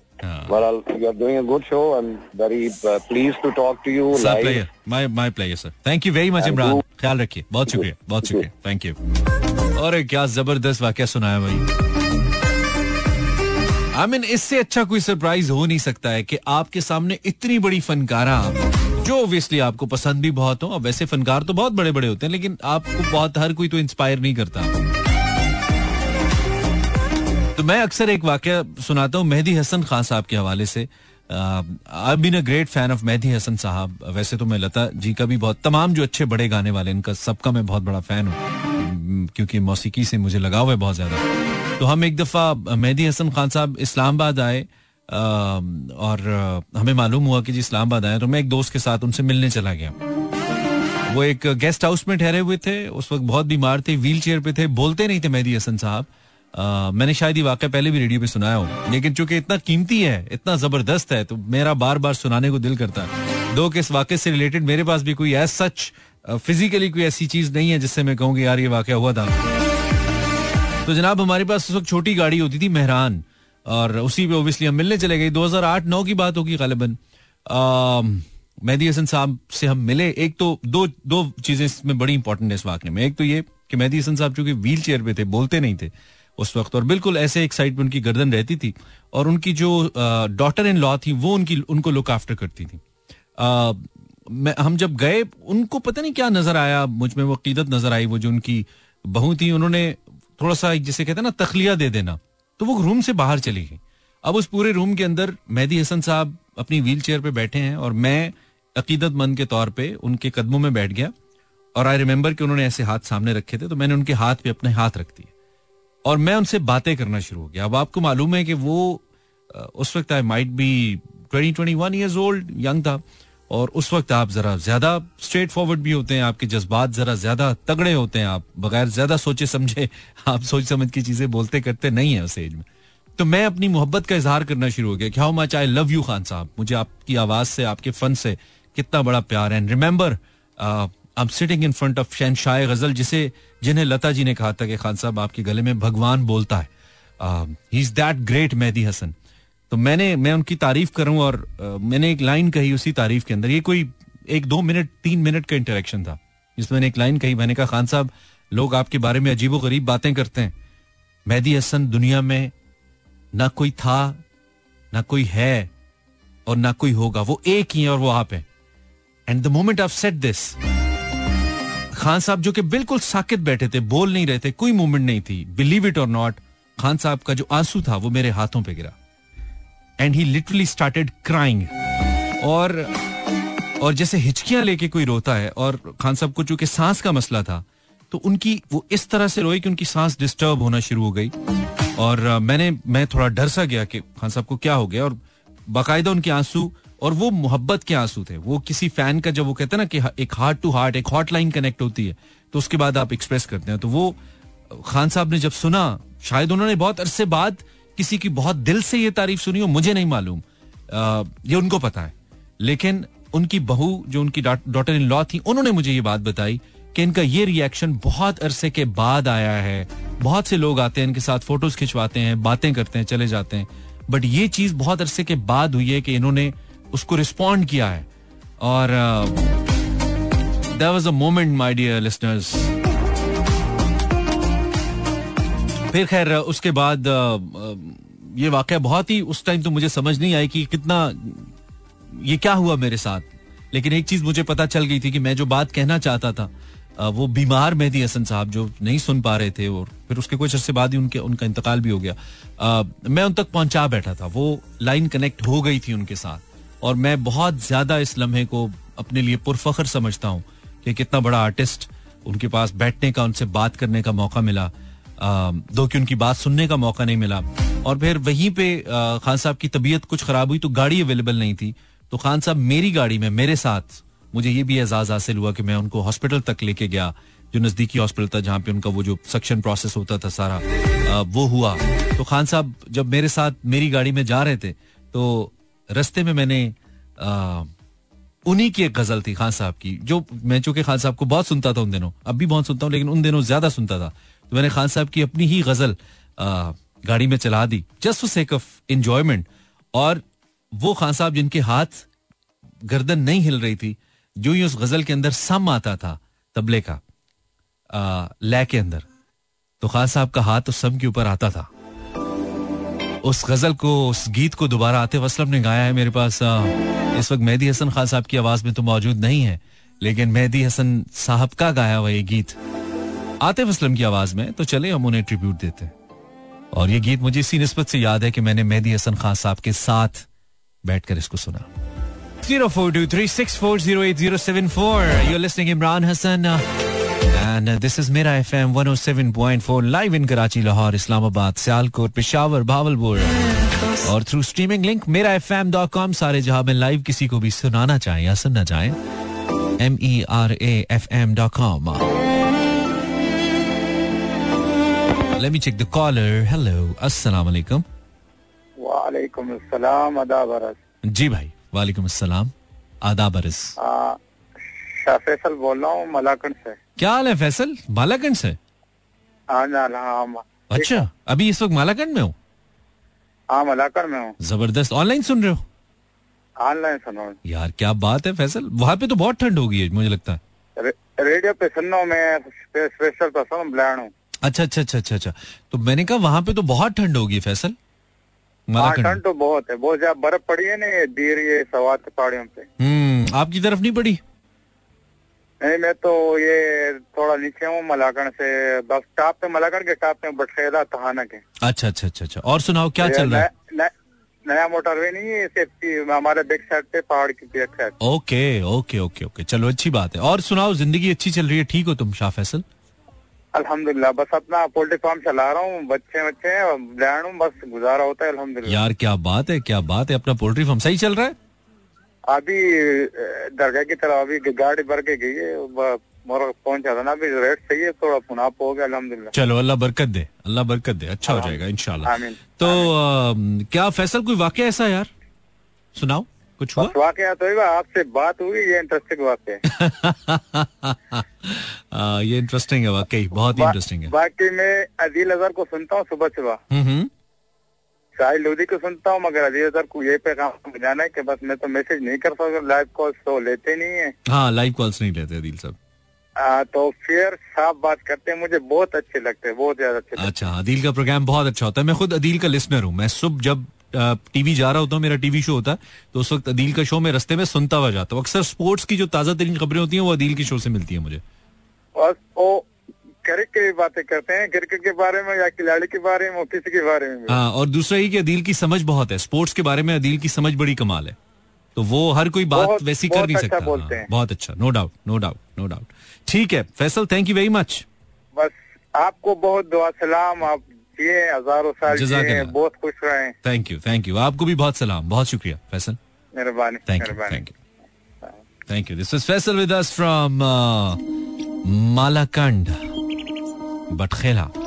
S6: Well you doing a good show. I'm very uh, pleased to talk to you live.
S1: My player sir thank you very much
S6: And Imran
S1: ख्याल रखिए बहुत शुक्रिया बहुत शुक्रिया थैंक यू और क्या ज़बरदस्त वाक्य सुनाया भाई आई मीन इससे अच्छा कोई सरप्राइज़ हो नहीं सकता है कि आपके सामने इतनी बड़ी फनकारा जो ऑब्वियसली आपको पसंद भी बहुत हो और वैसे फनकार तो बहुत बड़े बड़े होते हैं लेकिन आपको बहुत हर कोई तो इंस्पायर नहीं करता तो मैं अक्सर एक वाक्य सुनाता हूँ मेहदी हसन खान साहब के हवाले से। I been a great fan of Mehdi Hassan साहब। वैसे तो मैं लता जी का भी बहुत, तमाम जो अच्छे बड़े गाने वाले इनका सबका मैं बहुत बड़ा फ़ैन हूँ। क्योंकि मौसीकी से मुझे लगाव है बहुत ज़्यादा। तो हम एक दफ़ा मेहदी हसन खान साहब इस्लामाबाद आए और हमें मालूम हुआ कि जी इस्लामाबाद आए तो मैं एक दोस्त के साथ उनसे मिलने चला गया। वो एक गेस्ट हाउस में ठहरे हुए थे, उस वक्त बहुत बीमार थे व्हील चेयर पे थे, बोलते नहीं थे मेहदी हसन साहब। मैंने शायद ये वाक्य पहले भी रेडियो पे सुनाया हो। लेकिन चूँकि इतना कीमती है, इतना ज़बरदस्त है तो मेरा बार बार सुनाने को दिल करता है। दो के इस वाक्य से रिलेटेड मेरे पास भी कोई एज सच फिजिकली कोई ऐसी चीज़ नहीं है जिससे मैं कहूँ यार ये वाक्य हुआ था। तो जनाब, हमारे पास उस वक्त छोटी गाड़ी होती थी मेहरान, और उसी पे ओबियसली हम मिलने चले गए। 2008-9 की बात होगी गालिबन। मेहदी हसन साहब से हम मिले। एक तो दो दो चीज़ें इसमें बड़ी इंपॉर्टेंट है इस वाक्य में। एक तो ये कि मेहदी हसन साहब चूँकि व्हील चेयर पे थे, बोलते नहीं थे। उस वक्त। और बिल्कुल ऐसे एक साइड पे उनकी गर्दन रहती थी और उनकी जो डॉटर इन लॉ थी, वो उनकी, उनको लुक आफ्टर करती थी। मैं, हम जब गए, उनको पता नहीं क्या नज़र आया, मुझमें वो अकीदत नज़र आई, वो जो उनकी बहू थी, उन्होंने थोड़ा सा जिसे कहते हैं ना, तखलिया दे देना तो वो रूम से बाहर चली गई। अब उस पूरे रूम के अंदर मेहदी हसन साहब अपनी व्हील चेयर पर बैठे हैं और मैं अकीदतमंद के तौर पर उनके कदमों में बैठ गया और आई रिमेम्बर कि उन्होंने ऐसे हाथ सामने रखे थे तो मैंने उनके हाथ पे अपने हाथ रख दिए। और मैं उनसे बातें करना शुरू हो गया। अब आपको मालूम है कि वो उस वक्त I might be twenty twenty one years old young था। और उस वक्त आप जरा ज़्यादा स्ट्रेट फॉरवर्ड भी होते हैं, आपके जज्बात जरा ज़्यादा तगड़े होते हैं, आप बगैर ज़्यादा सोचे समझे, [LAUGHS] आप सोच समझ की चीज़ें बोलते करते नहीं है उस एज में। तो मैं अपनी मोहब्बत का इजहार करना शुरू हो गया कि how much I love you Khan साहब। मुझे आपकी आवाज़ से, आपके फन से कितना बड़ा प्यार है। Remember I am sitting in front of शहनशाह गज़ल जिसे जिन्हें लता जी ने कहा था कि खान साहब आपके गले में भगवान बोलता है। He is that great Mehdi Hassan तो मैंने मैं उनकी तारीफ़ करूँ और uh, मैंने एक लाइन कही उसी तारीफ़ के अंदर। ये कोई एक दो मिनट तीन मिनट का इंटरेक्शन था जिसमें मैंने एक लाइन कही। मैंने कहा खान साहब लोग आपके बारे में अजीबो गरीब बातें करते हैं। मेहदी हसन दुनिया में ना कोई था ना कोई है और ना कोई होगा। वो एक ही है और वो आप है। And the moment of set this Khan साहब जो कि बिल्कुल साकित बैठे थे, बोल नहीं रहे थे, कोई मूवमेंट नहीं थी बिलीव इट और नॉट खान साहब का जो आँसू था वो मेरे हाथों पे गिरा। And he literally started crying और और जैसे हिचकियाँ लेके कोई रोता है, और खान साहब को चूँकि सांस का मसला था तो उनकी वो इस तरह से रोई कि उनकी सांस डिस्टर्ब होना शुरू हो गई। और मैंने, मैं थोड़ा डर सा गया कि खान साहब को क्या हो गया, और बाकायदा उनके आँसू और वो मोहब्बत के आँसू थे। वो किसी फ़ैन का जब वो कहते हैं ना कि एक हार्ट टू हार्ट एक हॉट लाइन कनेक्ट होती है तो उसके बाद आप एक्सप्रेस करते हैं। तो वो, खान साहब ने जब सुना, शायद उन्होंने बहुत अरसे बाद किसी की बहुत दिल से ये तारीफ़ सुनी हो, मुझे नहीं मालूम। ये उनको पता है। लेकिन उनकी बहू, जो उनकी डॉटर इन लॉ थी, उन्होंने मुझे ये बात बताई कि इनका ये रिएक्शन बहुत अरसे के बाद आया है। बहुत से लोग आते हैं, इनके साथ फ़ोटोज़ खिंचवाते हैं, बातें करते हैं, चले जाते हैं। बट ये चीज़ बहुत अरसे के बाद हुई है कि इन्होंने उसको रिस्पॉन्ड किया है। और there was a moment my dear listeners फिर खैर उसके बाद uh, ये वाक्य बहुत ही उस टाइम तो मुझे समझ नहीं आई कि कितना ये क्या हुआ मेरे साथ। लेकिन एक चीज़ मुझे पता चल गई थी कि मैं जो बात कहना चाहता था uh, वो बीमार मेहदी हसन साहब जो नहीं सुन पा रहे थे और फिर उसके कुछ अरसे बाद ही उनके उनका इंतकाल भी हो गया। आ, uh, मैं उन तक पहुँचा बैठा था। वो लाइन कनेक्ट हो गई थी उनके साथ। और मैं बहुत ज़्यादा इस लम्हे को अपने लिए पुरफखर समझता हूँ कि कितना बड़ा आर्टिस्ट उनके पास बैठने का, उनसे बात करने का मौका मिला दो कि उनकी बात सुनने का मौका नहीं मिला। और फिर वहीं पे खान साहब की तबीयत कुछ खराब हुई तो गाड़ी अवेलेबल नहीं थी। तो खान साहब मेरी गाड़ी में, मेरे साथ मुझे ये भी एजाज हासिल हुआ कि मैं उनको हॉस्पिटल तक लेके गया, जो नजदीकी हॉस्पिटल था जहाँ पे उनका वो जो सक्शन प्रोसेस होता था सारा वो हुआ। तो खान साहब जब मेरे साथ मेरी गाड़ी में जा रहे थे तो रस्ते में मैंने उन्हीं की एक गज़ल थी खान साहब की, जो मैं चूँकि खान साहब को बहुत सुनता था उन दिनों, अब भी बहुत सुनता हूँ, लेकिन उन दिनों ज़्यादा सुनता था तो मैंने खान साहब की अपनी ही गज़ल गाड़ी में चला दी जस्ट सेक ऑफ़ इंजॉयमेंट और वो खान साहब जिनके हाथ गर्दन नहीं हिल रही थी, जो ही उस गज़ल के अंदर सम आता था, तबले का लै के अंदर तो खान साहब का हाथ उस सम के ऊपर आता था। उस गज़ल को, उस गीत को दोबारा आतिफ असलम ने गाया है मेरे पास इस वक्त मेहदी हसन खान साहब की आवाज़ में तो मौजूद नहीं है, लेकिन मेहदी हसन साहब का गाया हुआ ये गीत आतिफ असलम की आवाज़ में तो चले, हम उन्हें ट्रिब्यूट देते हैं। और ये गीत मुझे इसी नस्बत से याद है कि मैंने मेहदी हसन खान साहब के साथ बैठकर इसको सुना। Zero four two three six four zero eight zero seven four you're listening Imran Hasan and this is Mera F M one seven point four live in Karachi Lahore Islamabad Sialkot Peshawar Bahawalpur और through streaming link Mera F M dot com सारे जहाँ में लाइव किसी को भी सुनाना चाहें या सुनना चाहें M E R A F M dot com Let me check the caller. Hello. Assalamu alaikum.
S3: वालेकुम अस्सलाम
S1: जी भाई वालेकुम अस्सलाम आदाब
S3: शाह फैसल बोल रहा हूँ मलाकंड से।
S1: क्या हाल है फैसल? मालाकंड से?
S3: हाँ हाँ हाँ
S1: अच्छा अभी इस वक्त मालाकंड में हो?
S3: हाँ मलाकंड में हूँ।
S1: ज़बरदस्त। ऑनलाइन सुन रहे हो?
S3: ऑनलाइन सुन सुनो
S1: यार क्या बात है फैसल। वहाँ पे तो बहुत ठंड होगी मुझे लगता है।
S3: रे, रेडियो पे सुनो मैं स्पेशल पसंद ब्लैंड हूँ
S1: अच्छा अच्छा अच्छा अच्छा अच्छा। तो मैंने कहा वहाँ पे तो बहुत ठंड होगी फैसल।
S3: ठंड तो बहुत है। बहुत ज़्यादा बर्फ़ पड़ी है ना ये दीर ये सवात पहाड़ियों पे।
S1: हम्म आपकी तरफ़ नहीं पड़ी?
S3: नहीं मैं तो ये थोड़ा नीचे हूँ मलाकंड से बस टॉप पे मलाकंड के टॉप पे बटखेदा तहाना के
S1: अच्छा अच्छा अच्छा अच्छा। और सुनाओ क्या चल रहा है?
S3: नया- नया- नया मोटरवे नहीं है सिर्फ़ हमारे बैक साइड पे पहाड़ की back side
S1: okay okay okay okay. चलो अच्छी बात है। और सुनाओ ज़िंदगी अच्छी चल रही है ठीक हो तुम शाह फैसल?
S3: अल्हम्दुलिल्लाह बस अपना पोल्ट्री फार्म चला रहा हूँ बच्चे बच्चे हैं बस गुजारा होता है अल्हम्दुलिल्लाह।
S1: यार क्या बात है क्या बात है अपना पोल्ट्री फार्म सही चल रहा है?
S3: अभी दरगाह की तरफ़ अभी गाड़ी भर के गई है पहुँचा था ना अभी रेट सही है थोड़ा पुनाप हो गया अल्हम्दुलिल्लाह।
S1: चलो अल्लाह बरकत दे अल्लाह बरकत दे अच्छा हो जाएगा
S3: आमीन।
S1: तो क्या फैसल कोई वाक्य ऐसा यार? सुनाओ कुछ हुआ?
S3: वाकया तो आपसे बात हुई ये इंटरेस्टिंग वाकया [LAUGHS]
S1: ये इंटरेस्टिंग है वाकई बहुत ही इंटरेस्टिंग है।
S3: बाकी मैं अदील अजहर को सुनता हूँ सुबह सुबह
S1: हम्म
S3: लोधी को सुनता हूँ मगर अदील अजहर को ये पैगाम जाना है कि बस मैं तो मैसेज नहीं कर सकता लाइव कॉल तो लेते नहीं है।
S1: हाँ लाइव कॉल्स नहीं लेते दिल सब।
S3: आ, तो फिर साफ़ बात करते हैं मुझे बहुत अच्छे लगते हैं बहुत ज़्यादा अच्छे
S1: अच्छा अदील का प्रोग्राम बहुत अच्छा होता है। मैं खुद अदील का लिसनर हूँ। मैं सुबह जब टीवी जा रहा होता हूँ मेरा टीवी शो होता है तो उस वक्त अदील का शो मैं रस्ते में सुनता हुआ जाता हूँ। अक्सर स्पोर्ट्स की जो ताज़ा तरीन खबरें होती हैं वो अदील के शो से मिलती है मुझे।
S3: और वो क्रिकेट की बातें करते हैं क्रिकेट के बारे में या खिलाड़ी के बारे में किसी के बारे में।
S1: हाँ और दूसरा ये कि अदील की समझ बहुत है। स्पोर्ट्स के बारे में अदील की समझ बड़ी कमाल है। तो वो हर कोई बात
S3: बहुत-
S1: वैसी कर नहीं
S3: अच्छा
S1: सकता।
S3: बोलते
S1: हाँ,
S3: हैं।
S1: बहुत अच्छा। No doubt no doubt no doubt ठीक है Faisal thank you very much
S3: बस आपको बहुत दुआ सलाम। आप जिए हज़ारों साल बहुत खुश रहे।
S1: थैंक यू थैंक यू आपको भी बहुत सलाम। बहुत शुक्रिया फैसल।
S3: मेहरबानी
S1: you.
S3: मेहरबानी
S1: Thank you. Thank you. This is Faisal with us from uh, Malakand,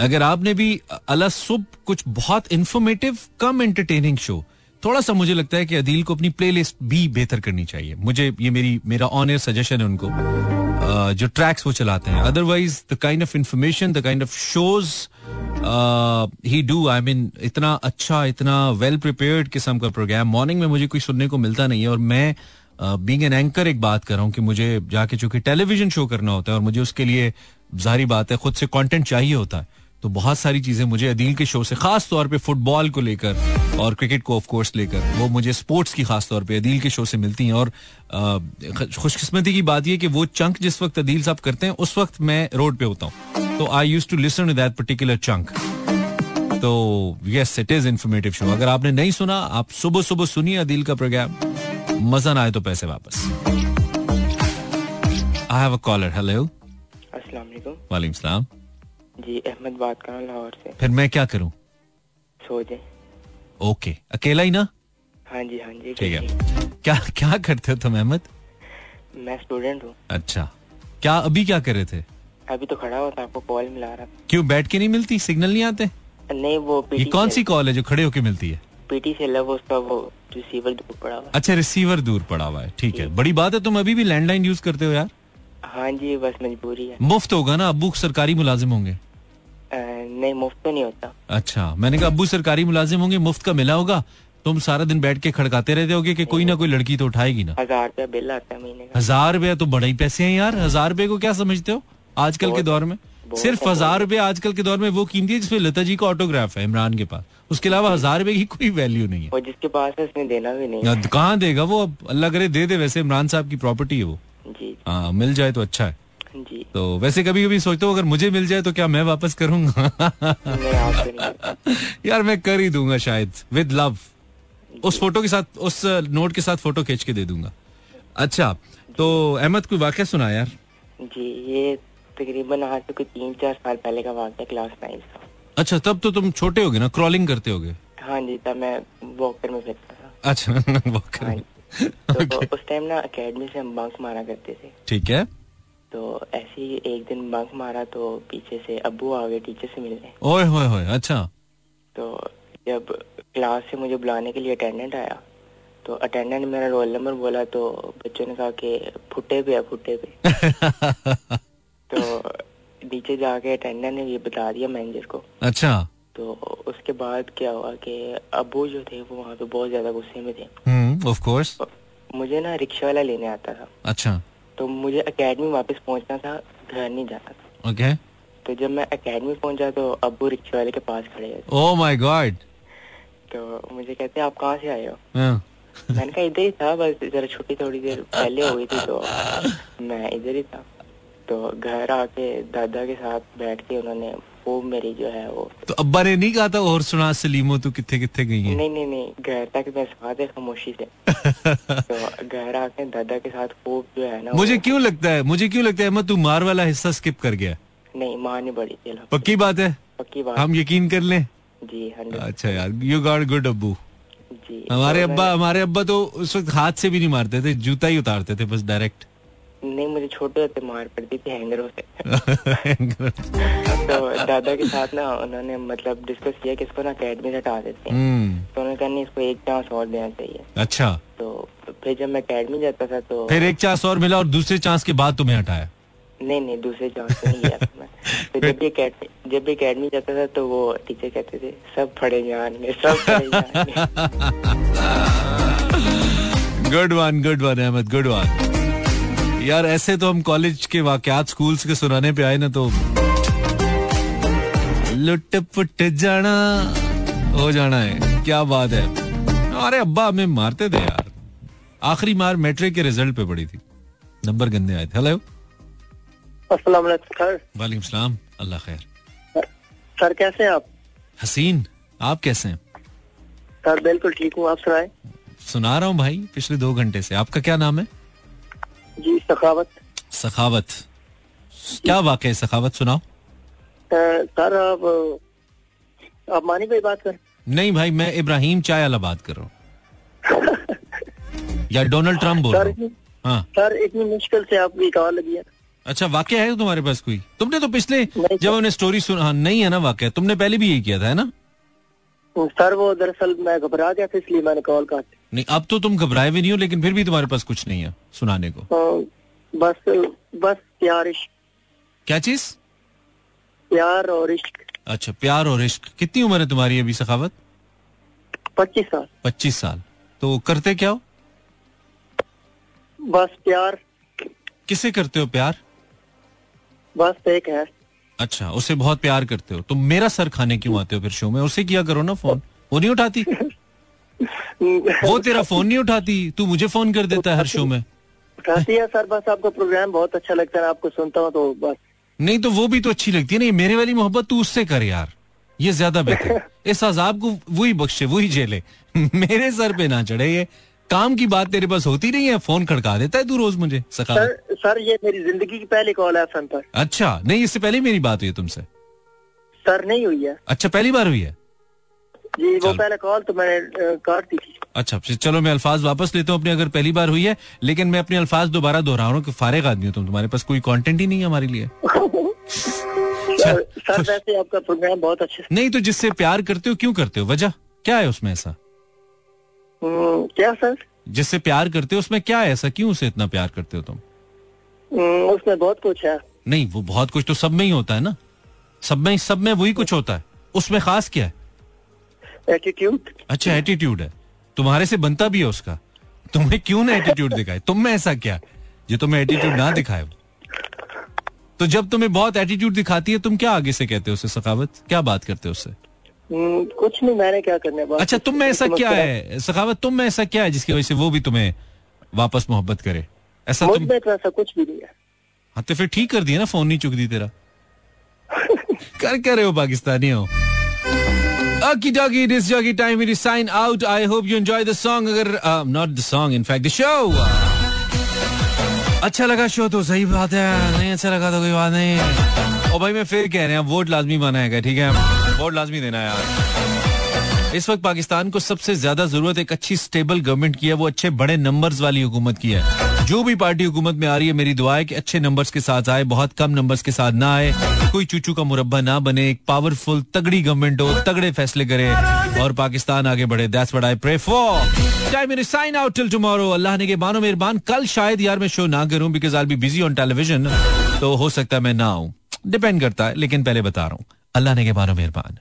S1: अगर आपने भी अला सुब कुछ बहुत इंफॉर्मेटिव कम एंटरटेनिंग शो थोड़ा सा मुझे लगता है कि अदील को अपनी प्लेलिस्ट भी बेहतर करनी चाहिए। मुझे ये मेरी मेरा ऑन एयर सजेशन है उनको। जो ट्रैक्स वो चलाते हैं। Otherwise the kind of information the kind of shows he do I mean इतना अच्छा इतना वेल प्रिपेयर्ड किस्म का प्रोग्राम मॉर्निंग में मुझे कोई सुनने को मिलता नहीं है और मैं बीइंग एन एंकर एक बात कर रहा हूँ कि मुझे जाके चूँकि टेलीविज़न शो करना होता है और मुझे उसके लिए जारी बात है, खुद से कंटेंट चाहिए होता है तो बहुत सारी चीज़ें मुझे अदील के शो से, खास तौर पे फुटबॉल को लेकर और क्रिकेट को ऑफ़ कोर्स लेकर, वो मुझे स्पोर्ट्स की खास तौर पे अदील के शो से मिलती हैं और खुशकिस्मती की बात यह कि वो चंक जिस वक्त अदील साहब करते हैं, उस वक्त मैं रोड पे होता हूँ। तो I use to listen that particular chunk तो yes it is informative show अगर आपने नहीं सुना, आप सुबह सुबह सुनिए अदील का प्रोग्राम मज़ा ना आए तो पैसे वापस। I have a caller hello
S7: अस्सलाम वालेकुम।
S1: वालेकुम सलाम।
S7: जी अहमद बात कर रहा हूँ लाहौर से।
S1: फिर मैं क्या करूँ?
S7: सो जाए।
S1: ओके अकेला ही ना?
S7: हाँ जी हाँ जी
S1: ठीक है। क्या क्या करते हो तुम अहमद?
S7: मैं स्टूडेंट हूँ।
S1: अच्छा। क्या अभी क्या कर रहे थे?
S7: अभी तो खड़ा होता आपको कॉल मिला रहा
S1: क्यों बैठ के नहीं मिलती? सिग्नल नहीं आते?
S7: नहीं वो
S1: ये कौन सी कॉल है जो खड़े होके मिलती है?
S7: पीटी से लव उसका वो रिसीवर दूर पड़ा हुआ
S1: अच्छा रिसीवर दूर पड़ा हुआ है ठीक है। बड़ी बात है तुम अभी भी लैंडलाइन यूज़ करते हो यार?
S7: हाँ जी बस मजबूरी है।
S1: मुफ़्त होगा ना अब्बू सरकारी मुलाजिम होंगे।
S7: नहीं मुफ़्त तो नहीं होता।
S1: अच्छा मैंने कहा अब्बू सरकारी मुलाजिम होंगे मुफ़्त का मिला होगा? तुम सारा दिन बैठ के खड़काते रहते होगे कि कोई ना कोई लड़की तो उठाएगी ना।
S7: हज़ार रुपया बिल आता है महीने का।
S1: हज़ार रुपया तो बड़े ही पैसे हैं यार हज़ार रुपए को क्या समझते हो आजकल के दौर में? सिर्फ़ हज़ार रुपए आजकल के दौर में वो कीमती है जिसमें लता जी का ऑटोग्राफ है इमरान के पास। उसके अलावा हज़ार रुपए की कोई वैल्यू नहीं है।
S7: और जिसके पास है उसने देना भी नहीं
S1: कहाँ देगा वो? अब अल्लाह करे दे दे वैसे इमरान साहब की प्रॉपर्टी है वो।
S7: जी।
S1: हाँ मिल जाए तो अच्छा है।
S7: जी।
S1: तो वैसे कभी कभी सोचता हूँ अगर मुझे मिल जाए तो क्या मैं वापस करूँगा?
S7: नहीं नहीं।
S1: यार मैं कर ही दूँगा शायद विद लव उस फ़ोटो के साथ उस नोट के साथ फ़ोटो खींच के दे दूँगा। अच्छा तो अहमद कोई वाक्य सुना यार?
S7: जी ये तकरीबन आज से कोई तीन चार साल पहले का वाक़ है क्लास नाइन
S1: अच्छा तब तो तुम छोटे होगे ना क्रॉलिंग करते होगे।
S7: हाँ जी तब मैं वॉकर में फिरता था।
S1: अच्छा [LAUGHS] वो कर
S7: हाँ तो उस टाइम ना एकेडमी से हम बंक मारा करते थे।
S1: ठीक है।
S7: तो ऐसे ही एक दिन बंक मारा तो पीछे से अब्बू आ गए टीचर से मिलने।
S1: ओए होए होए अच्छा।
S7: तो जब क्लास से मुझे बुलाने के लिए अटेंडेंट आया तो अटेंडेंट मेरा रोल नंबर बोला तो बच्चों ने कहा कि फुटे पे है फुटे पे। [LAUGHS] तो नीचे जाके अटेंडेंट ने ये बता दिया मैनेजर को।
S1: अच्छा।
S7: तो उसके बाद क्या हुआ कि अब्बू जो थे वो वहाँ पे बहुत ज़्यादा गुस्से में थे।
S1: हम्म ऑफ़ कोर्स
S7: मुझे ना रिक्शा वाला लेने आता था।
S1: अच्छा।
S7: तो मुझे एकेडमी वापस पहुँचना था घर नहीं जाना था।
S1: ओके
S7: तो जब मैं एकेडमी पहुँचा तो अब्बू रिक्शे वाले के पास खड़े थे
S1: ओ माय गॉड
S7: तो मुझे कहते हैं आप कहाँ से आए हो। मैंने कहा इधर ही था बस जरा छुट्टी थोड़ी देर पहले हुई थी तो। मैं इधर ही था। तो घर आके दादा के साथ बैठ के उन्होंने वो मेरी जो है वो
S1: तो अब्बा ने नहीं कहा था और सुना सलीमो तू किथे किथे गई है?
S7: नहीं नहीं नहीं घर तक मैं साथ है खामोशी से। [LAUGHS] तो घर आके दादा के साथ खूब जो है ना
S1: मुझे क्यों लगता है मुझे क्यों लगता है अहमद तू मार वाला हिस्सा स्किप कर गया।
S7: नहीं माँ नहीं बड़ी
S1: पक्की बात है?
S7: पक्की बात।
S1: हम यकीन कर लें?
S7: जी
S1: अच्छा यार यू गॉट गुड अब्बू।
S7: जी
S1: हमारे
S7: तो
S1: अब्बा हमारे अब्बा तो उस वक्त हाथ से भी नहीं मारते थे जूता ही उतारते थे बस डायरेक्ट
S7: नहीं मुझे छोटे होते मार पड़ती थी हैंगरों से। [LAUGHS] तो दादा के साथ ना उन्होंने मतलब डिस्कस किया कि इसको ना अकेडमी से हटा देते हैं।
S1: हम्म।
S7: तो उन्होंने कहा नहीं इसको एक चांस और देना चाहिए।
S1: अच्छा।
S7: तो फिर जब मैं अकेडमी जाता था तो
S1: फिर एक चांस और मिला और दूसरे चांस के बाद तुम्हें हटाया?
S7: नहीं नहीं दूसरे चांस पे नहीं गया [LAUGHS] तो जब भी जब भी अकेडमी जाता था तो वो टीचर कहते थे सब पढ़े जाएँगे सब पढ़े जाएँगे
S1: good one good one Ahmed good one यार ऐसे तो हम कॉलेज के वाकयात स्कूल्स के सुनाने पे आए ना तो लुट पुट जाना हो जाना है। क्या बात है। अरे अब्बा हमें मारते थे यार। आखिरी मार मैट्रिक के रिज़ल्ट पे पड़ी थी। नंबर गंदे आए थे। हेलो
S8: वालेकुम
S1: सलाम। अल्लाह खैर।
S8: सर कैसे हैं आप?
S1: हसीन आप कैसे हैं?
S8: सर बिल्कुल ठीक हूँ। आप सुनाए।
S1: सुना रहा हूँ भाई पिछले दो घंटे से। आपका क्या नाम है?
S8: जी सखावत।
S1: सखावत। क्या वाकई सखावत सुनाओ।
S8: सर आप आप मानी भाई बात कर
S1: नहीं भाई मैं इब्राहिम चाय बात कर रहा हूँ। या डोनाल्ड ट्रंप बोल रहा
S8: सर
S1: हूँ हाँ।
S8: सर इतनी मुश्किल से आपकी कॉल लगी है।
S1: अच्छा वाक्य है तुम्हारे पास कोई? तुमने तो पिछले जब। हमने स्टोरी सुना हाँ, नहीं है ना वाक्य? तुमने पहले भी यही किया था है ना?
S8: सर वो दरअसल मैं घबरा गया था इसलिए मैंने कॉल काट
S1: नहीं अब तो तुम घबराए भी नहीं हो लेकिन फिर भी तुम्हारे पास कुछ नहीं है सुनाने को।
S8: अ, बस बस प्यार इश्क।
S1: क्या चीज़?
S8: प्यार और इश्क।
S1: अच्छा प्यार और इश्क। कितनी उम्र है तुम्हारी अभी सखावत?
S8: पच्चीस साल।
S1: पच्चीस साल। तो करते क्या हो?
S8: बस प्यार।
S1: किसे करते हो प्यार?
S8: बस एक है।
S1: अच्छा उसे बहुत प्यार करते हो। तुम मेरा सर खाने क्यों आते हो फिर शो में? उसे किया करो ना फ़ोन वो नहीं उठाती? वो तेरा फ़ोन नहीं उठाती? तू मुझे फ़ोन कर देता है हर शो में।
S8: उठाती है सर बस आपका प्रोग्राम बहुत अच्छा लगता है आपको सुनता हूँ तो बस।
S1: नहीं तो वो भी तो अच्छी लगती है। नहीं मेरे वाली मोहब्बत तू उससे कर यार। ये ज़्यादा बेहतर इस अजाब को वही बख्शे वही झेले। मेरे सर पे ना चढ़े ये। काम की बात तेरे पास होती नहीं है? फ़ोन खड़का देता है तू रोज मुझे
S8: सर सर ये मेरी ज़िंदगी की पहली कॉल है एफएम पर।
S1: अच्छा नहीं इससे पहले मेरी बात हुई तुमसे।
S8: सर नहीं हुई है।
S1: अच्छा पहली बार हुई है?
S8: जी वो पहले कॉल तो मैंने काट दी थी।
S1: अच्छा चलो मैं अल्फाज वापस लेता हूँ अपने अगर पहली बार हुई है लेकिन मैं अपने अल्फाज दोबारा दोहरा रहा हूँ कि फारिग आदमी हो तुम। तुम्हारे पास कोई कंटेंट ही नहीं है हमारे लिए। [LAUGHS]
S8: सर सर वैसे आपका प्रोग्राम बहुत अच्छा
S1: नहीं तो जिससे प्यार करते हो क्यों करते हो? वजह? क्या है उसमें ऐसा?
S8: हम्म, क्या सर?
S1: जिससे प्यार करते हो उसमें क्या है? ऐसा क्यों उसे इतना प्यार करते हो तुम?
S8: हम्म, उसमें बहुत कुछ है।
S1: नहीं वो बहुत कुछ तो सब में ही होता है ना? सब में सब में वही कुछ होता है। उसमें खास क्या है?
S8: एटीट्यूड
S1: अच्छा एटीट्यूड है। तुम्हारे से बनता भी है उसका। तुम्हें क्यों ना एटीट्यूड [LAUGHS] दिखाए? तुम में ऐसा क्या जो तुम्हें एटीट्यूड ना दिखाए वो? तो जब तुम्हें बहुत एटीट्यूड दिखाती है तुम क्या आगे से कहते हो उसे सखावत? क्या बात करते हो उससे?
S8: हम्म, कुछ नहीं मैंने क्या करना बस
S1: अच्छा तुम में ऐसा क्या है? सखावत तुम में ऐसा क्या है जिसकी वजह से वो भी तुम्हें वापस मोहब्बत करे? ऐसा तुम
S8: में तो ऐसा कुछ भी नहीं है।
S1: हाँ तो फिर ठीक कर दिया ना फ़ोन नहीं चुक दी तेरा। [LAUGHS] कर क्या रहे हो पाकिस्तानी हो? Okie dokie, this jockey time we sign out. I hope you enjoy the song. अगर uh, not the song, in fact, the show. अच्छा लगा शो तो सही बात है। नहीं अच्छा लगा तो कोई बात नहीं। और भाई मैं फिर कह रहे हैं वोट लाजमी बनाएगा ठीक है? वोट लाजमी देना यार। इस वक्त पाकिस्तान को सबसे ज़्यादा ज़रूरत एक अच्छी स्टेबल गवर्नमेंट की है, वो अच्छे बड़े नंबर्स वाली हुकूमत की है। जो भी पार्टी हुकूमत में आ रही है, मेरी दुआ है कि अच्छे नंबर्स के साथ आए, बहुत कम नंबर्स के साथ ना आए, कोई चूचू का मुरब्बा ना बने, एक पावरफुल तगड़ी गवर्नमेंट हो, तगड़े फैसले करे और पाकिस्तान आगे बढ़े। That's what I pray for time in sign out till tomorrow अल्लाह ने के बानो मेहरबान। कल शायद यार मैं शो ना करूँ because I be busy on television तो हो सकता है मैं ना आऊँ। डिपेंड करता है, लेकिन पहले बता रहा हूँ। अल्लाह ने के बानो मेहरबान